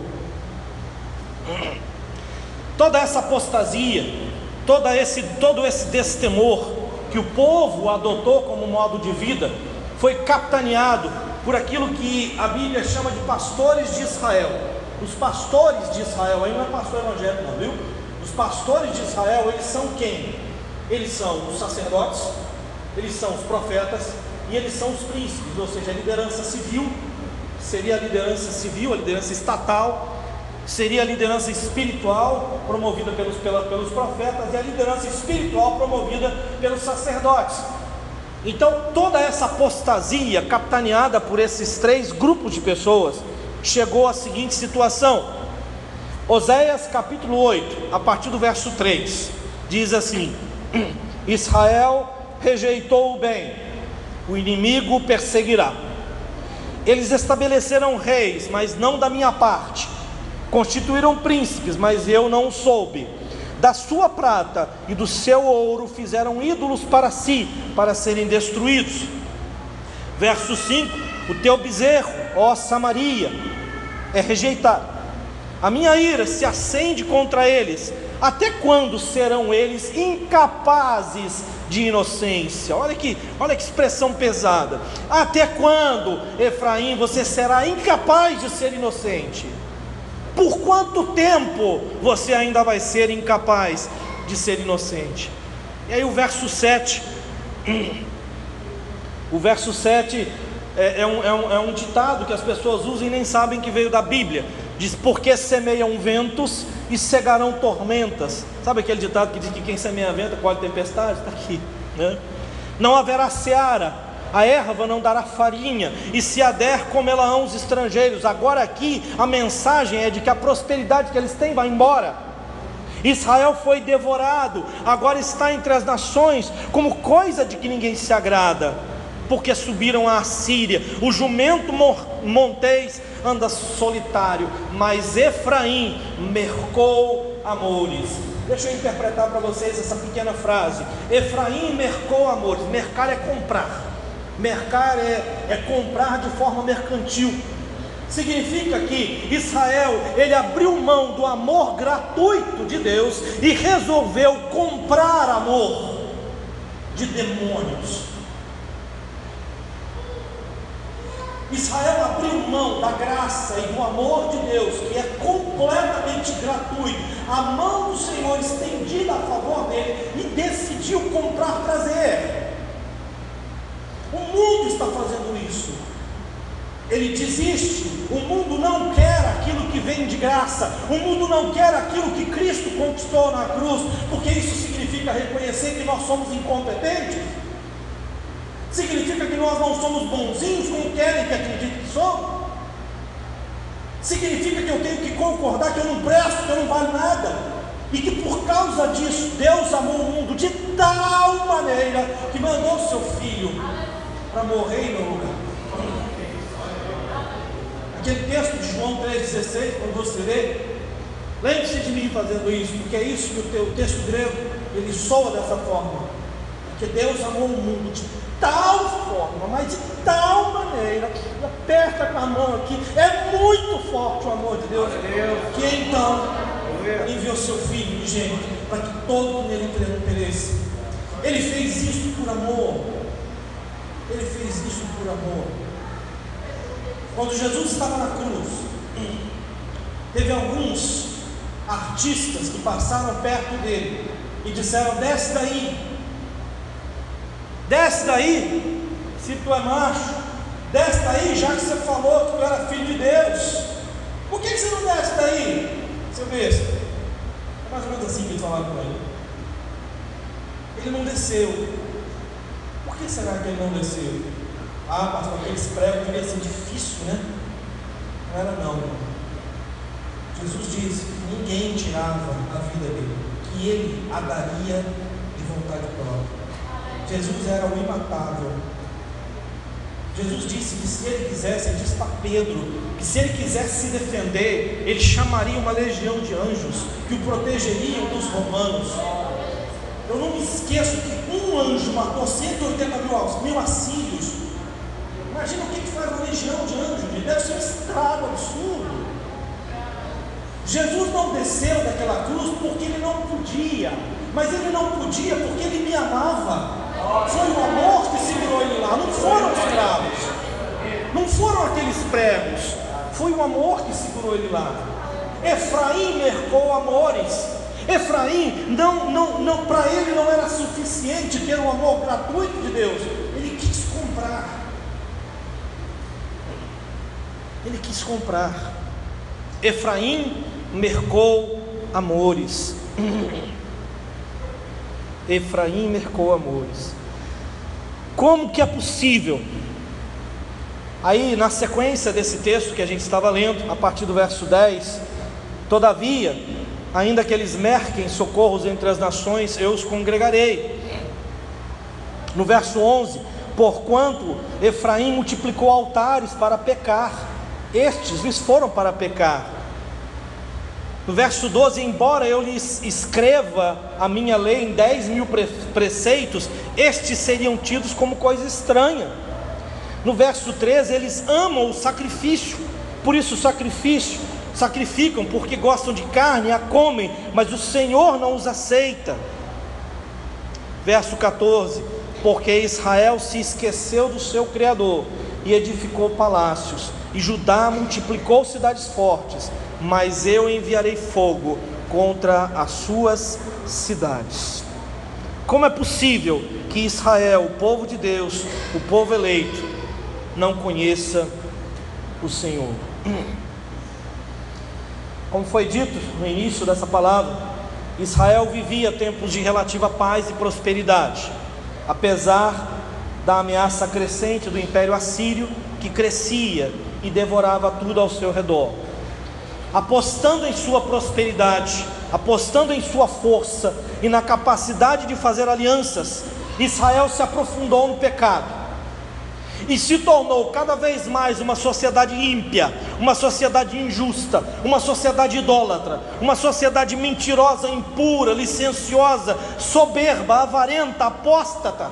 Toda essa apostasia, todo esse, todo esse destemor que o povo adotou como modo de vida, foi capitaneado por aquilo que a Bíblia chama de pastores de Israel. Os pastores de Israel, aí não é pastor evangélico, não, viu? Os pastores de Israel, eles são quem? Eles são os sacerdotes, eles são os profetas e eles são os príncipes, ou seja, a liderança civil, seria a liderança civil, a liderança estatal, seria a liderança espiritual promovida pelos, pela, pelos profetas e a liderança espiritual promovida pelos sacerdotes. Então, toda essa apostasia capitaneada por esses três grupos de pessoas chegou à seguinte situação. Oséias capítulo 8, a partir do verso 3, diz assim: Israel rejeitou o bem, o inimigo perseguirá. Eles estabeleceram reis, mas não da minha parte, constituíram príncipes, mas eu não soube da sua prata e do seu ouro fizeram ídolos para si, para serem destruídos. Verso 5: O teu bezerro, ó Samaria, é rejeitado. A minha ira se acende contra eles. Até quando serão eles incapazes de inocência? Olha que, olha que expressão pesada. Até quando, Efraim, você será incapaz de ser inocente? Por quanto tempo você ainda vai ser incapaz de ser inocente? E aí o verso 7. O verso 7 é, é, um, é, um, é um ditado que as pessoas usam e nem sabem que veio da Bíblia. Diz: Porque semeiam ventos e cegarão tormentas. Sabe aquele ditado que diz que quem semeia vento colhe tempestade? Está aqui. Né? Não haverá seara a erva não dará farinha, e se a der, comerão os estrangeiros. Agora aqui a mensagem é de que a prosperidade que eles têm vai embora. Israel foi devorado, agora está entre as nações como coisa de que ninguém se agrada, porque subiram a Síria. O jumento montês anda solitário, mas Efraim mercou amores. Deixa eu interpretar para vocês essa pequena frase. Efraim mercou amores. Mercar é comprar. Mercar é, é comprar de forma mercantil. Significa que Israel ele abriu mão do amor gratuito de Deus e resolveu comprar amor de demônios. Israel abriu mão da graça e do amor de Deus, que é completamente gratuito, a mão do Senhor estendida a favor dele, e decidiu comprar prazer. O mundo está fazendo isso. Ele desiste. O mundo não quer aquilo que vem de graça. O mundo não quer aquilo que Cristo conquistou na cruz, porque isso significa reconhecer que nós somos incompetentes. Significa que nós não somos bonzinhos como querem que acreditem que somos. Significa que eu tenho que concordar que eu não presto, que eu não valho nada. E que por causa disso Deus amou o mundo de tal maneira que mandou seu filho para morrer em meu lugar. Aquele texto de João 3,16, quando você lê, lembre-se de mim fazendo isso, porque é isso que o texto grego ele soa dessa forma. Porque Deus amou o mundo de tal forma, mas de tal maneira, aperta com a mão aqui, é muito forte o amor de Deus, que então enviou seu filho, gente, para que todo nele não pereça. Ele fez isso por amor. Ele fez isso por amor. Quando Jesus estava na cruz, teve alguns artistas que passaram perto dele e disseram: Desce daí, desce daí, se tu é macho, desce daí, já que você falou que tu era filho de Deus. Por que, você não desce daí, seu besta? É mais ou menos assim que eles falaram com ele. Ele não desceu, por que será que ele não desceu? Ah, pastor, aqueles pregos devia ser difícil, né? Não era não. Jesus disse que ninguém tirava a vida dele, que ele a daria de vontade própria. Jesus era o imatável. Jesus disse que se ele quisesse, ele disse para Pedro, que se ele quisesse se defender, ele chamaria uma legião de anjos que o protegeriam dos romanos. eu não me esqueço que um anjo matou 180 mil, mil assírios. Imagina o que, que faz uma legião de anjos, deve ser um estrago absurdo. Jesus não desceu daquela cruz porque ele não podia, mas ele não podia porque ele me amava. Foi o amor que segurou ele lá, não foram os cravos, não foram aqueles pregos, foi o amor que segurou ele lá. Efraim mercou amores. Efraim, não, não, não, para ele não era suficiente ter o amor gratuito de Deus, ele quis comprar. Ele quis comprar. Efraim mercou amores. Efraim mercou amores. Como que é possível? Aí, na sequência desse texto que a gente estava lendo, a partir do verso 10, todavia, ainda que eles merquem socorros entre as nações, eu os congregarei. No verso 11, porquanto Efraim multiplicou altares para pecar, estes lhes foram para pecar. No verso 12, embora eu lhes escreva a minha lei em 10 mil preceitos, estes seriam tidos como coisa estranha. No verso 13, eles amam o sacrifício, por isso o sacrifício, sacrificam porque gostam de carne, a comem, mas o Senhor não os aceita. Verso 14: Porque Israel se esqueceu do seu Criador e edificou palácios, e Judá multiplicou cidades fortes mas eu enviarei fogo contra as suas cidades. Como é possível que Israel, o povo de Deus, o povo eleito, não conheça o Senhor? Como foi dito no início dessa palavra, Israel vivia tempos de relativa paz e prosperidade, apesar da ameaça crescente do Império Assírio, que crescia e devorava tudo ao seu redor apostando em sua prosperidade, apostando em sua força e na capacidade de fazer alianças, Israel se aprofundou no pecado e se tornou cada vez mais uma sociedade ímpia, uma sociedade injusta, uma sociedade idólatra, uma sociedade mentirosa, impura, licenciosa, soberba, avarenta, apóstata.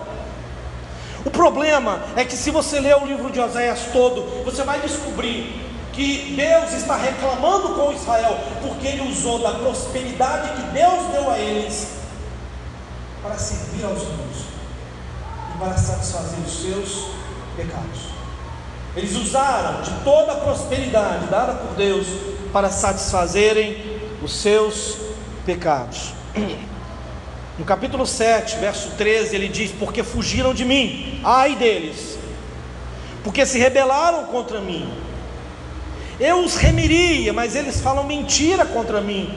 O problema é que se você ler o livro de Oséias todo, você vai descobrir que Deus está reclamando com Israel, porque ele usou da prosperidade que Deus deu a eles para servir aos ídolos e para satisfazer os seus pecados. Eles usaram de toda a prosperidade dada por Deus para satisfazerem os seus pecados. No capítulo 7, verso 13, ele diz: Porque fugiram de mim, ai deles, porque se rebelaram contra mim eu os remiria, mas eles falam mentira contra mim.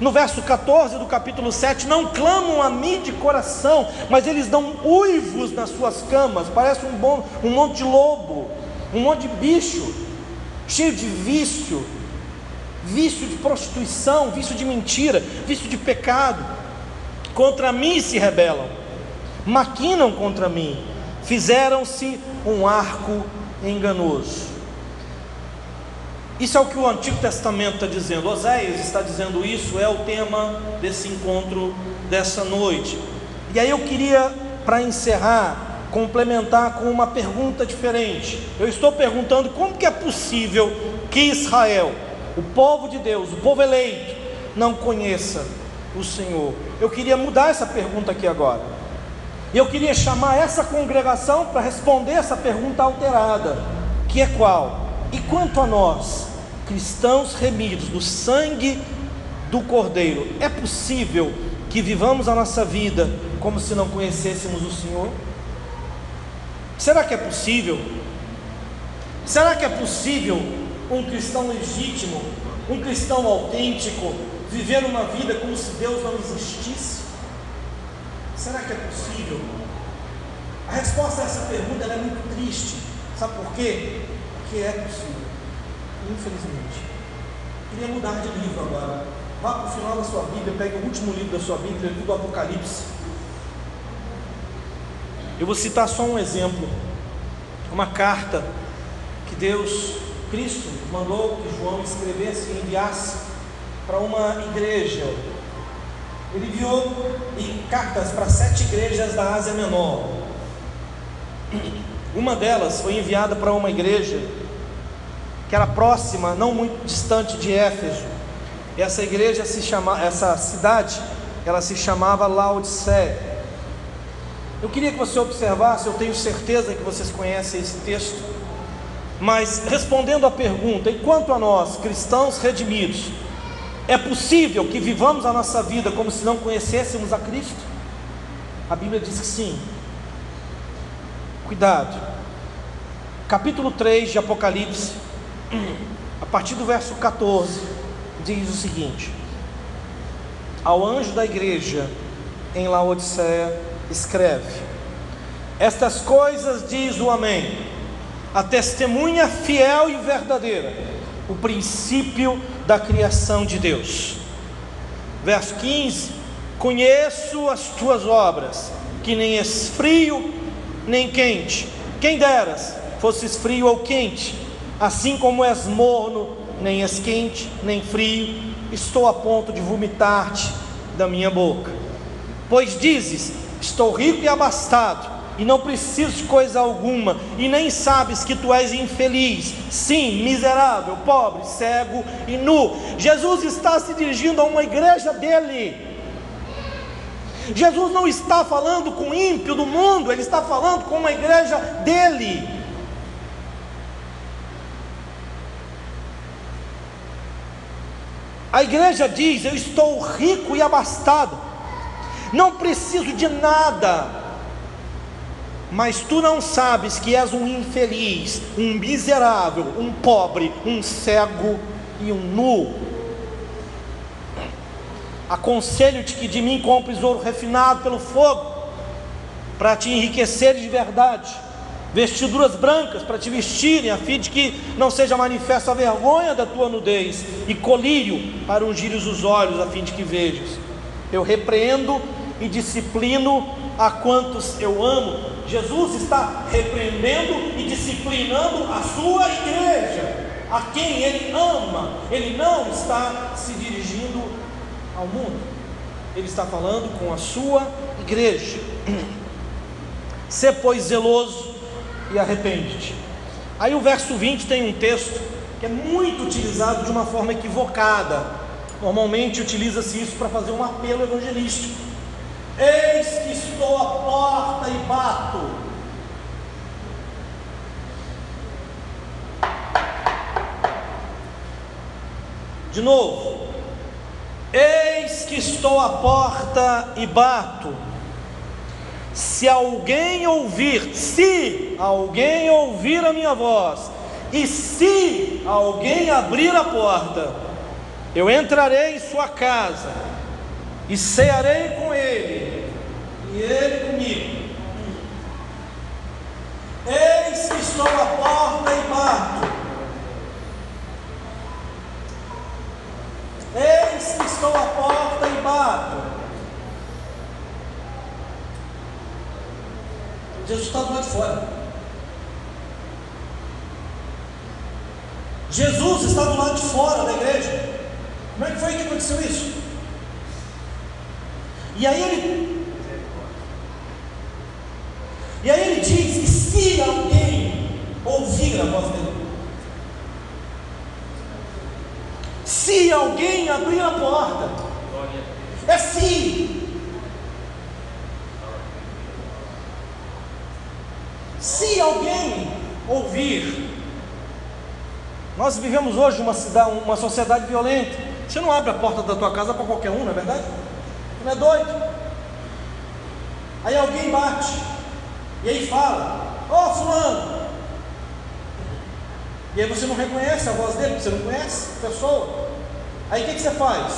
No verso 14 do capítulo 7, não clamam a mim de coração, mas eles dão uivos nas suas camas, parece um, bom, um monte de lobo, um monte de bicho, cheio de vício, vício de prostituição, vício de mentira, vício de pecado. Contra mim se rebelam, maquinam contra mim, fizeram-se um arco enganoso. Isso é o que o Antigo Testamento está dizendo. Oséias está dizendo isso, é o tema desse encontro dessa noite. E aí eu queria, para encerrar, complementar com uma pergunta diferente. Eu estou perguntando como que é possível que Israel, o povo de Deus, o povo eleito, não conheça o Senhor. Eu queria mudar essa pergunta aqui agora. Eu queria chamar essa congregação para responder essa pergunta alterada, que é qual? E quanto a nós, cristãos remidos do sangue do Cordeiro, é possível que vivamos a nossa vida como se não conhecêssemos o Senhor? Será que é possível? Será que é possível um cristão legítimo, um cristão autêntico, viver uma vida como se Deus não existisse? Será que é possível? A resposta a essa pergunta é muito triste. Sabe por quê? Que é possível, infelizmente. Queria mudar de livro agora. Vá para o final da sua Bíblia, pegue o último livro da sua Bíblia, o livro do Apocalipse. Eu vou citar só um exemplo. Uma carta que Deus, Cristo, mandou que João escrevesse e enviasse para uma igreja ele enviou cartas para sete igrejas da Ásia Menor. Uma delas foi enviada para uma igreja que era próxima, não muito distante de Éfeso. Essa igreja se chama, essa cidade, ela se chamava Laodiceia. Eu queria que você observasse, eu tenho certeza que vocês conhecem esse texto. Mas respondendo à pergunta, enquanto a nós, cristãos redimidos, é possível que vivamos a nossa vida como se não conhecêssemos a Cristo? A Bíblia diz que sim. Cuidado. Capítulo 3 de Apocalipse, a partir do verso 14, diz o seguinte: Ao anjo da igreja em Laodiceia, escreve: Estas coisas diz o Amém, a testemunha fiel e verdadeira, o princípio da criação de Deus. Verso 15: Conheço as tuas obras, que nem és frio nem quente. Quem deras fosses frio ou quente, assim como és morno, nem és quente nem frio, estou a ponto de vomitar-te da minha boca. Pois dizes: Estou rico e abastado e não preciso de coisa alguma, e nem sabes que tu és infeliz, sim, miserável, pobre, cego e nu. Jesus está se dirigindo a uma igreja dele. Jesus não está falando com o ímpio do mundo, ele está falando com uma igreja dele. A igreja diz: Eu estou rico e abastado, não preciso de nada. Mas tu não sabes que és um infeliz, um miserável, um pobre, um cego e um nu. Aconselho-te que de mim compres ouro refinado pelo fogo, para te enriquecer de verdade, vestiduras brancas para te vestirem, a fim de que não seja manifesta a vergonha da tua nudez, e colírio para ungires os olhos, a fim de que vejas. Eu repreendo e disciplino a quantos eu amo, Jesus está repreendendo e disciplinando a sua igreja, a quem ele ama. Ele não está se dirigindo ao mundo, ele está falando com a sua igreja. Sê, pois, zeloso e arrepende-te. Aí o verso 20 tem um texto que é muito utilizado de uma forma equivocada. Normalmente utiliza-se isso para fazer um apelo evangelístico. Eis que estou à porta e bato. De novo. Eis que estou à porta e bato. Se alguém ouvir, se alguém ouvir a minha voz, e se alguém abrir a porta, eu entrarei em sua casa e cearei com ele, e ele comigo. Eis que estou à porta e bato. Eis que estou à porta e bato. Jesus está do lado de fora. Jesus está do lado de fora da igreja. Como é que foi que aconteceu isso? E aí ele. E aí ele diz que se alguém ouvir a voz dele, se alguém abrir a porta, é se. Se alguém ouvir, nós vivemos hoje uma, cidade, uma sociedade violenta. Você não abre a porta da tua casa para qualquer um, não é verdade? não é doido? Aí alguém bate, e aí fala: Ô oh, Fulano, e aí você não reconhece a voz dele, você não conhece a pessoa. Aí o que, que você faz?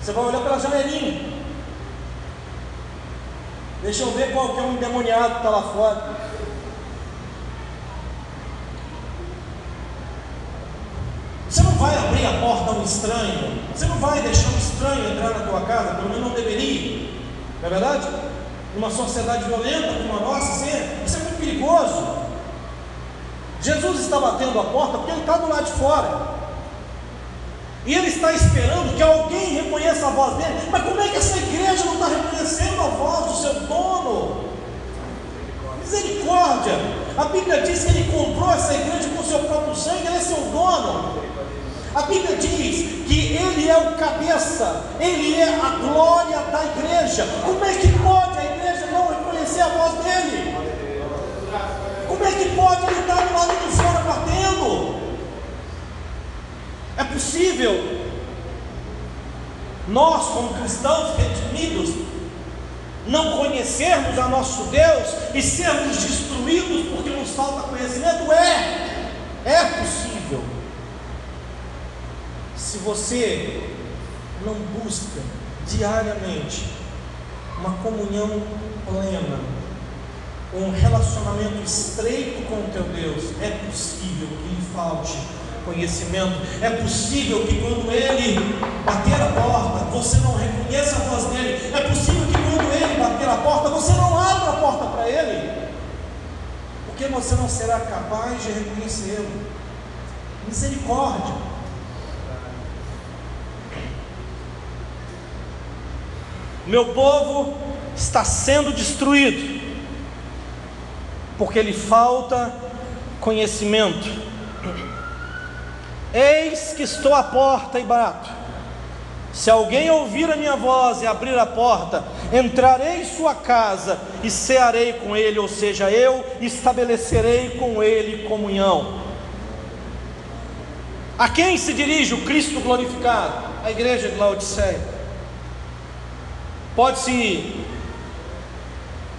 Você vai olhar pela janelinha. Deixa eu ver qual que é o endemoniado que está lá fora. Você não vai abrir a porta a um estranho. Você não vai deixar um estranho entrar na tua casa, pelo menos não deveria. Não é verdade? Numa sociedade violenta como a nossa, assim, isso é muito perigoso. Jesus está batendo a porta porque ele está do lado de fora. E ele está esperando que alguém reconheça a voz dele. Mas como é que essa igreja não está reconhecendo a voz do seu dono? Misericórdia! A Bíblia diz que ele comprou essa igreja com o seu próprio sangue, ele é seu dono. A Bíblia diz que ele é o cabeça, ele é a glória da igreja. Como é que pode a igreja não reconhecer a voz dele? Como é que pode ele estar do lado de fora batendo? É possível nós, como cristãos redimidos, não conhecermos a nosso Deus e sermos destruídos porque nos falta conhecimento? É, é possível. Se você não busca diariamente uma comunhão plena, um relacionamento estreito com o teu Deus, é possível que lhe falte conhecimento. É possível que quando ele bater a porta, você não reconheça a voz dele. É possível que quando ele bater a porta, você não abra a porta para ele. Porque você não será capaz de reconhecê-lo. Misericórdia. Meu povo está sendo destruído, porque lhe falta conhecimento. Eis que estou à porta e bato. Se alguém ouvir a minha voz e abrir a porta, entrarei em sua casa e cearei com ele, ou seja, eu estabelecerei com ele comunhão. A quem se dirige o Cristo glorificado? A igreja de Laodiceia. Pode-se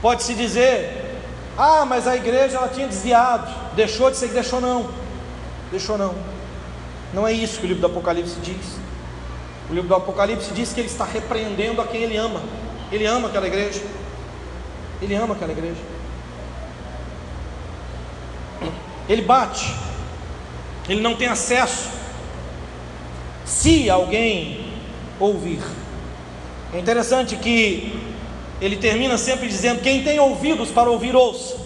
pode-se dizer: "Ah, mas a igreja ela tinha desviado, deixou de ser, deixou não. Deixou não. Não é isso que o livro do Apocalipse diz. O livro do Apocalipse diz que ele está repreendendo a quem ele ama. Ele ama aquela igreja. Ele ama aquela igreja. Ele bate. Ele não tem acesso. Se alguém ouvir. É interessante que ele termina sempre dizendo: quem tem ouvidos para ouvir, ouça.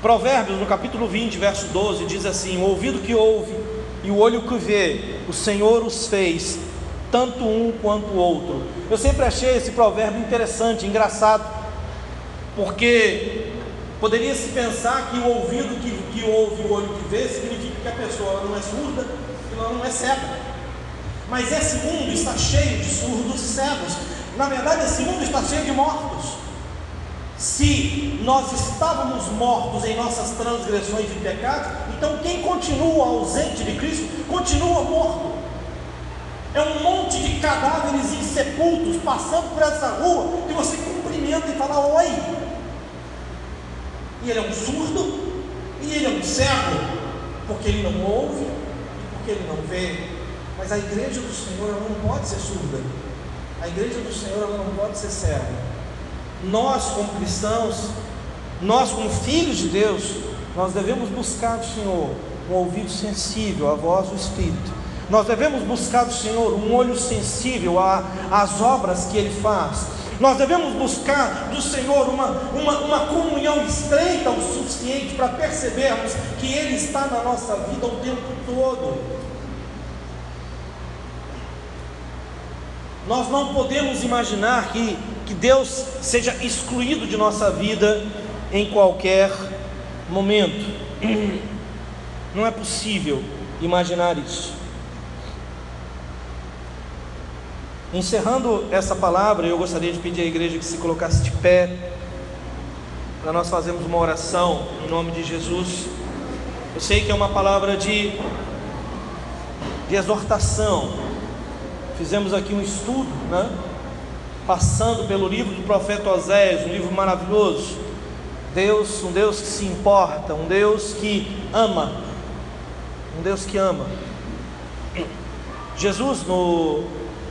Provérbios, no capítulo 20, verso 12, diz assim: O ouvido que ouve e o olho que vê, o Senhor os fez, tanto um quanto o outro. Eu sempre achei esse provérbio interessante, engraçado, porque poderia se pensar que o ouvido que, que ouve e o olho que vê significa que a pessoa não é surda e ela não é cega. Mas esse mundo está cheio de surdos e cegos. Na verdade, esse mundo está cheio de mortos. Se nós estávamos mortos em nossas transgressões e pecados, então quem continua ausente de Cristo continua morto. É um monte de cadáveres insepultos passando por essa rua que você cumprimenta e fala oi. E ele é um surdo, e ele é um cego, porque ele não ouve e porque ele não vê. Mas a igreja do Senhor ela não pode ser surda. A igreja do Senhor ela não pode ser cega nós como cristãos, nós como filhos de Deus, nós devemos buscar do Senhor um ouvido sensível à voz do Espírito. Nós devemos buscar do Senhor um olho sensível às obras que Ele faz. Nós devemos buscar do Senhor uma, uma, uma comunhão estreita o suficiente para percebermos que Ele está na nossa vida o tempo todo. Nós não podemos imaginar que que Deus seja excluído de nossa vida em qualquer momento. Não é possível imaginar isso. Encerrando essa palavra, eu gostaria de pedir à igreja que se colocasse de pé, para nós fazermos uma oração em nome de Jesus. Eu sei que é uma palavra de, de exortação. Fizemos aqui um estudo, né? passando pelo livro do profeta Oséias, um livro maravilhoso. Deus, um Deus que se importa, um Deus que ama, um Deus que ama. Jesus, no,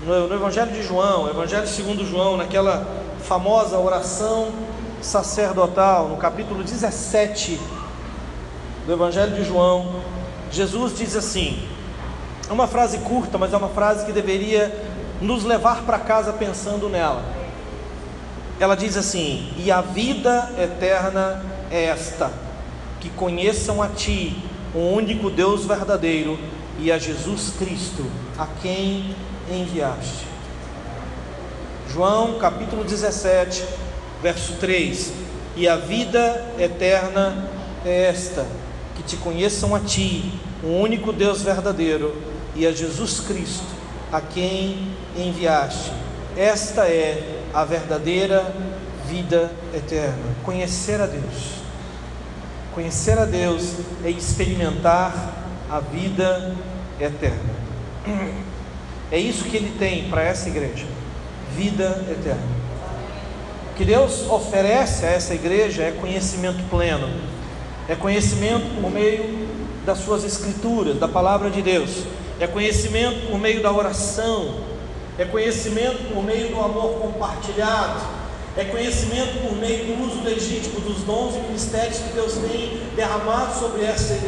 no, no Evangelho de João, Evangelho segundo João, naquela famosa oração sacerdotal, no capítulo 17 do Evangelho de João, Jesus diz assim: é uma frase curta, mas é uma frase que deveria nos levar para casa pensando nela. Ela diz assim: E a vida eterna é esta, que conheçam a Ti, o único Deus verdadeiro, e a Jesus Cristo, a quem enviaste. João capítulo 17, verso 3: E a vida eterna é esta, que te conheçam a ti, o único Deus verdadeiro, e a Jesus Cristo, a quem enviaste. Esta é a verdadeira vida eterna. Conhecer a Deus. Conhecer a Deus é experimentar a vida eterna. É isso que ele tem para essa igreja: vida eterna. O que Deus oferece a essa igreja é conhecimento pleno, é conhecimento por meio das suas escrituras, da palavra de Deus, é conhecimento por meio da oração, é conhecimento por meio do amor compartilhado, é conhecimento por meio do uso legítimo dos dons e ministérios que Deus tem derramado sobre essa igreja.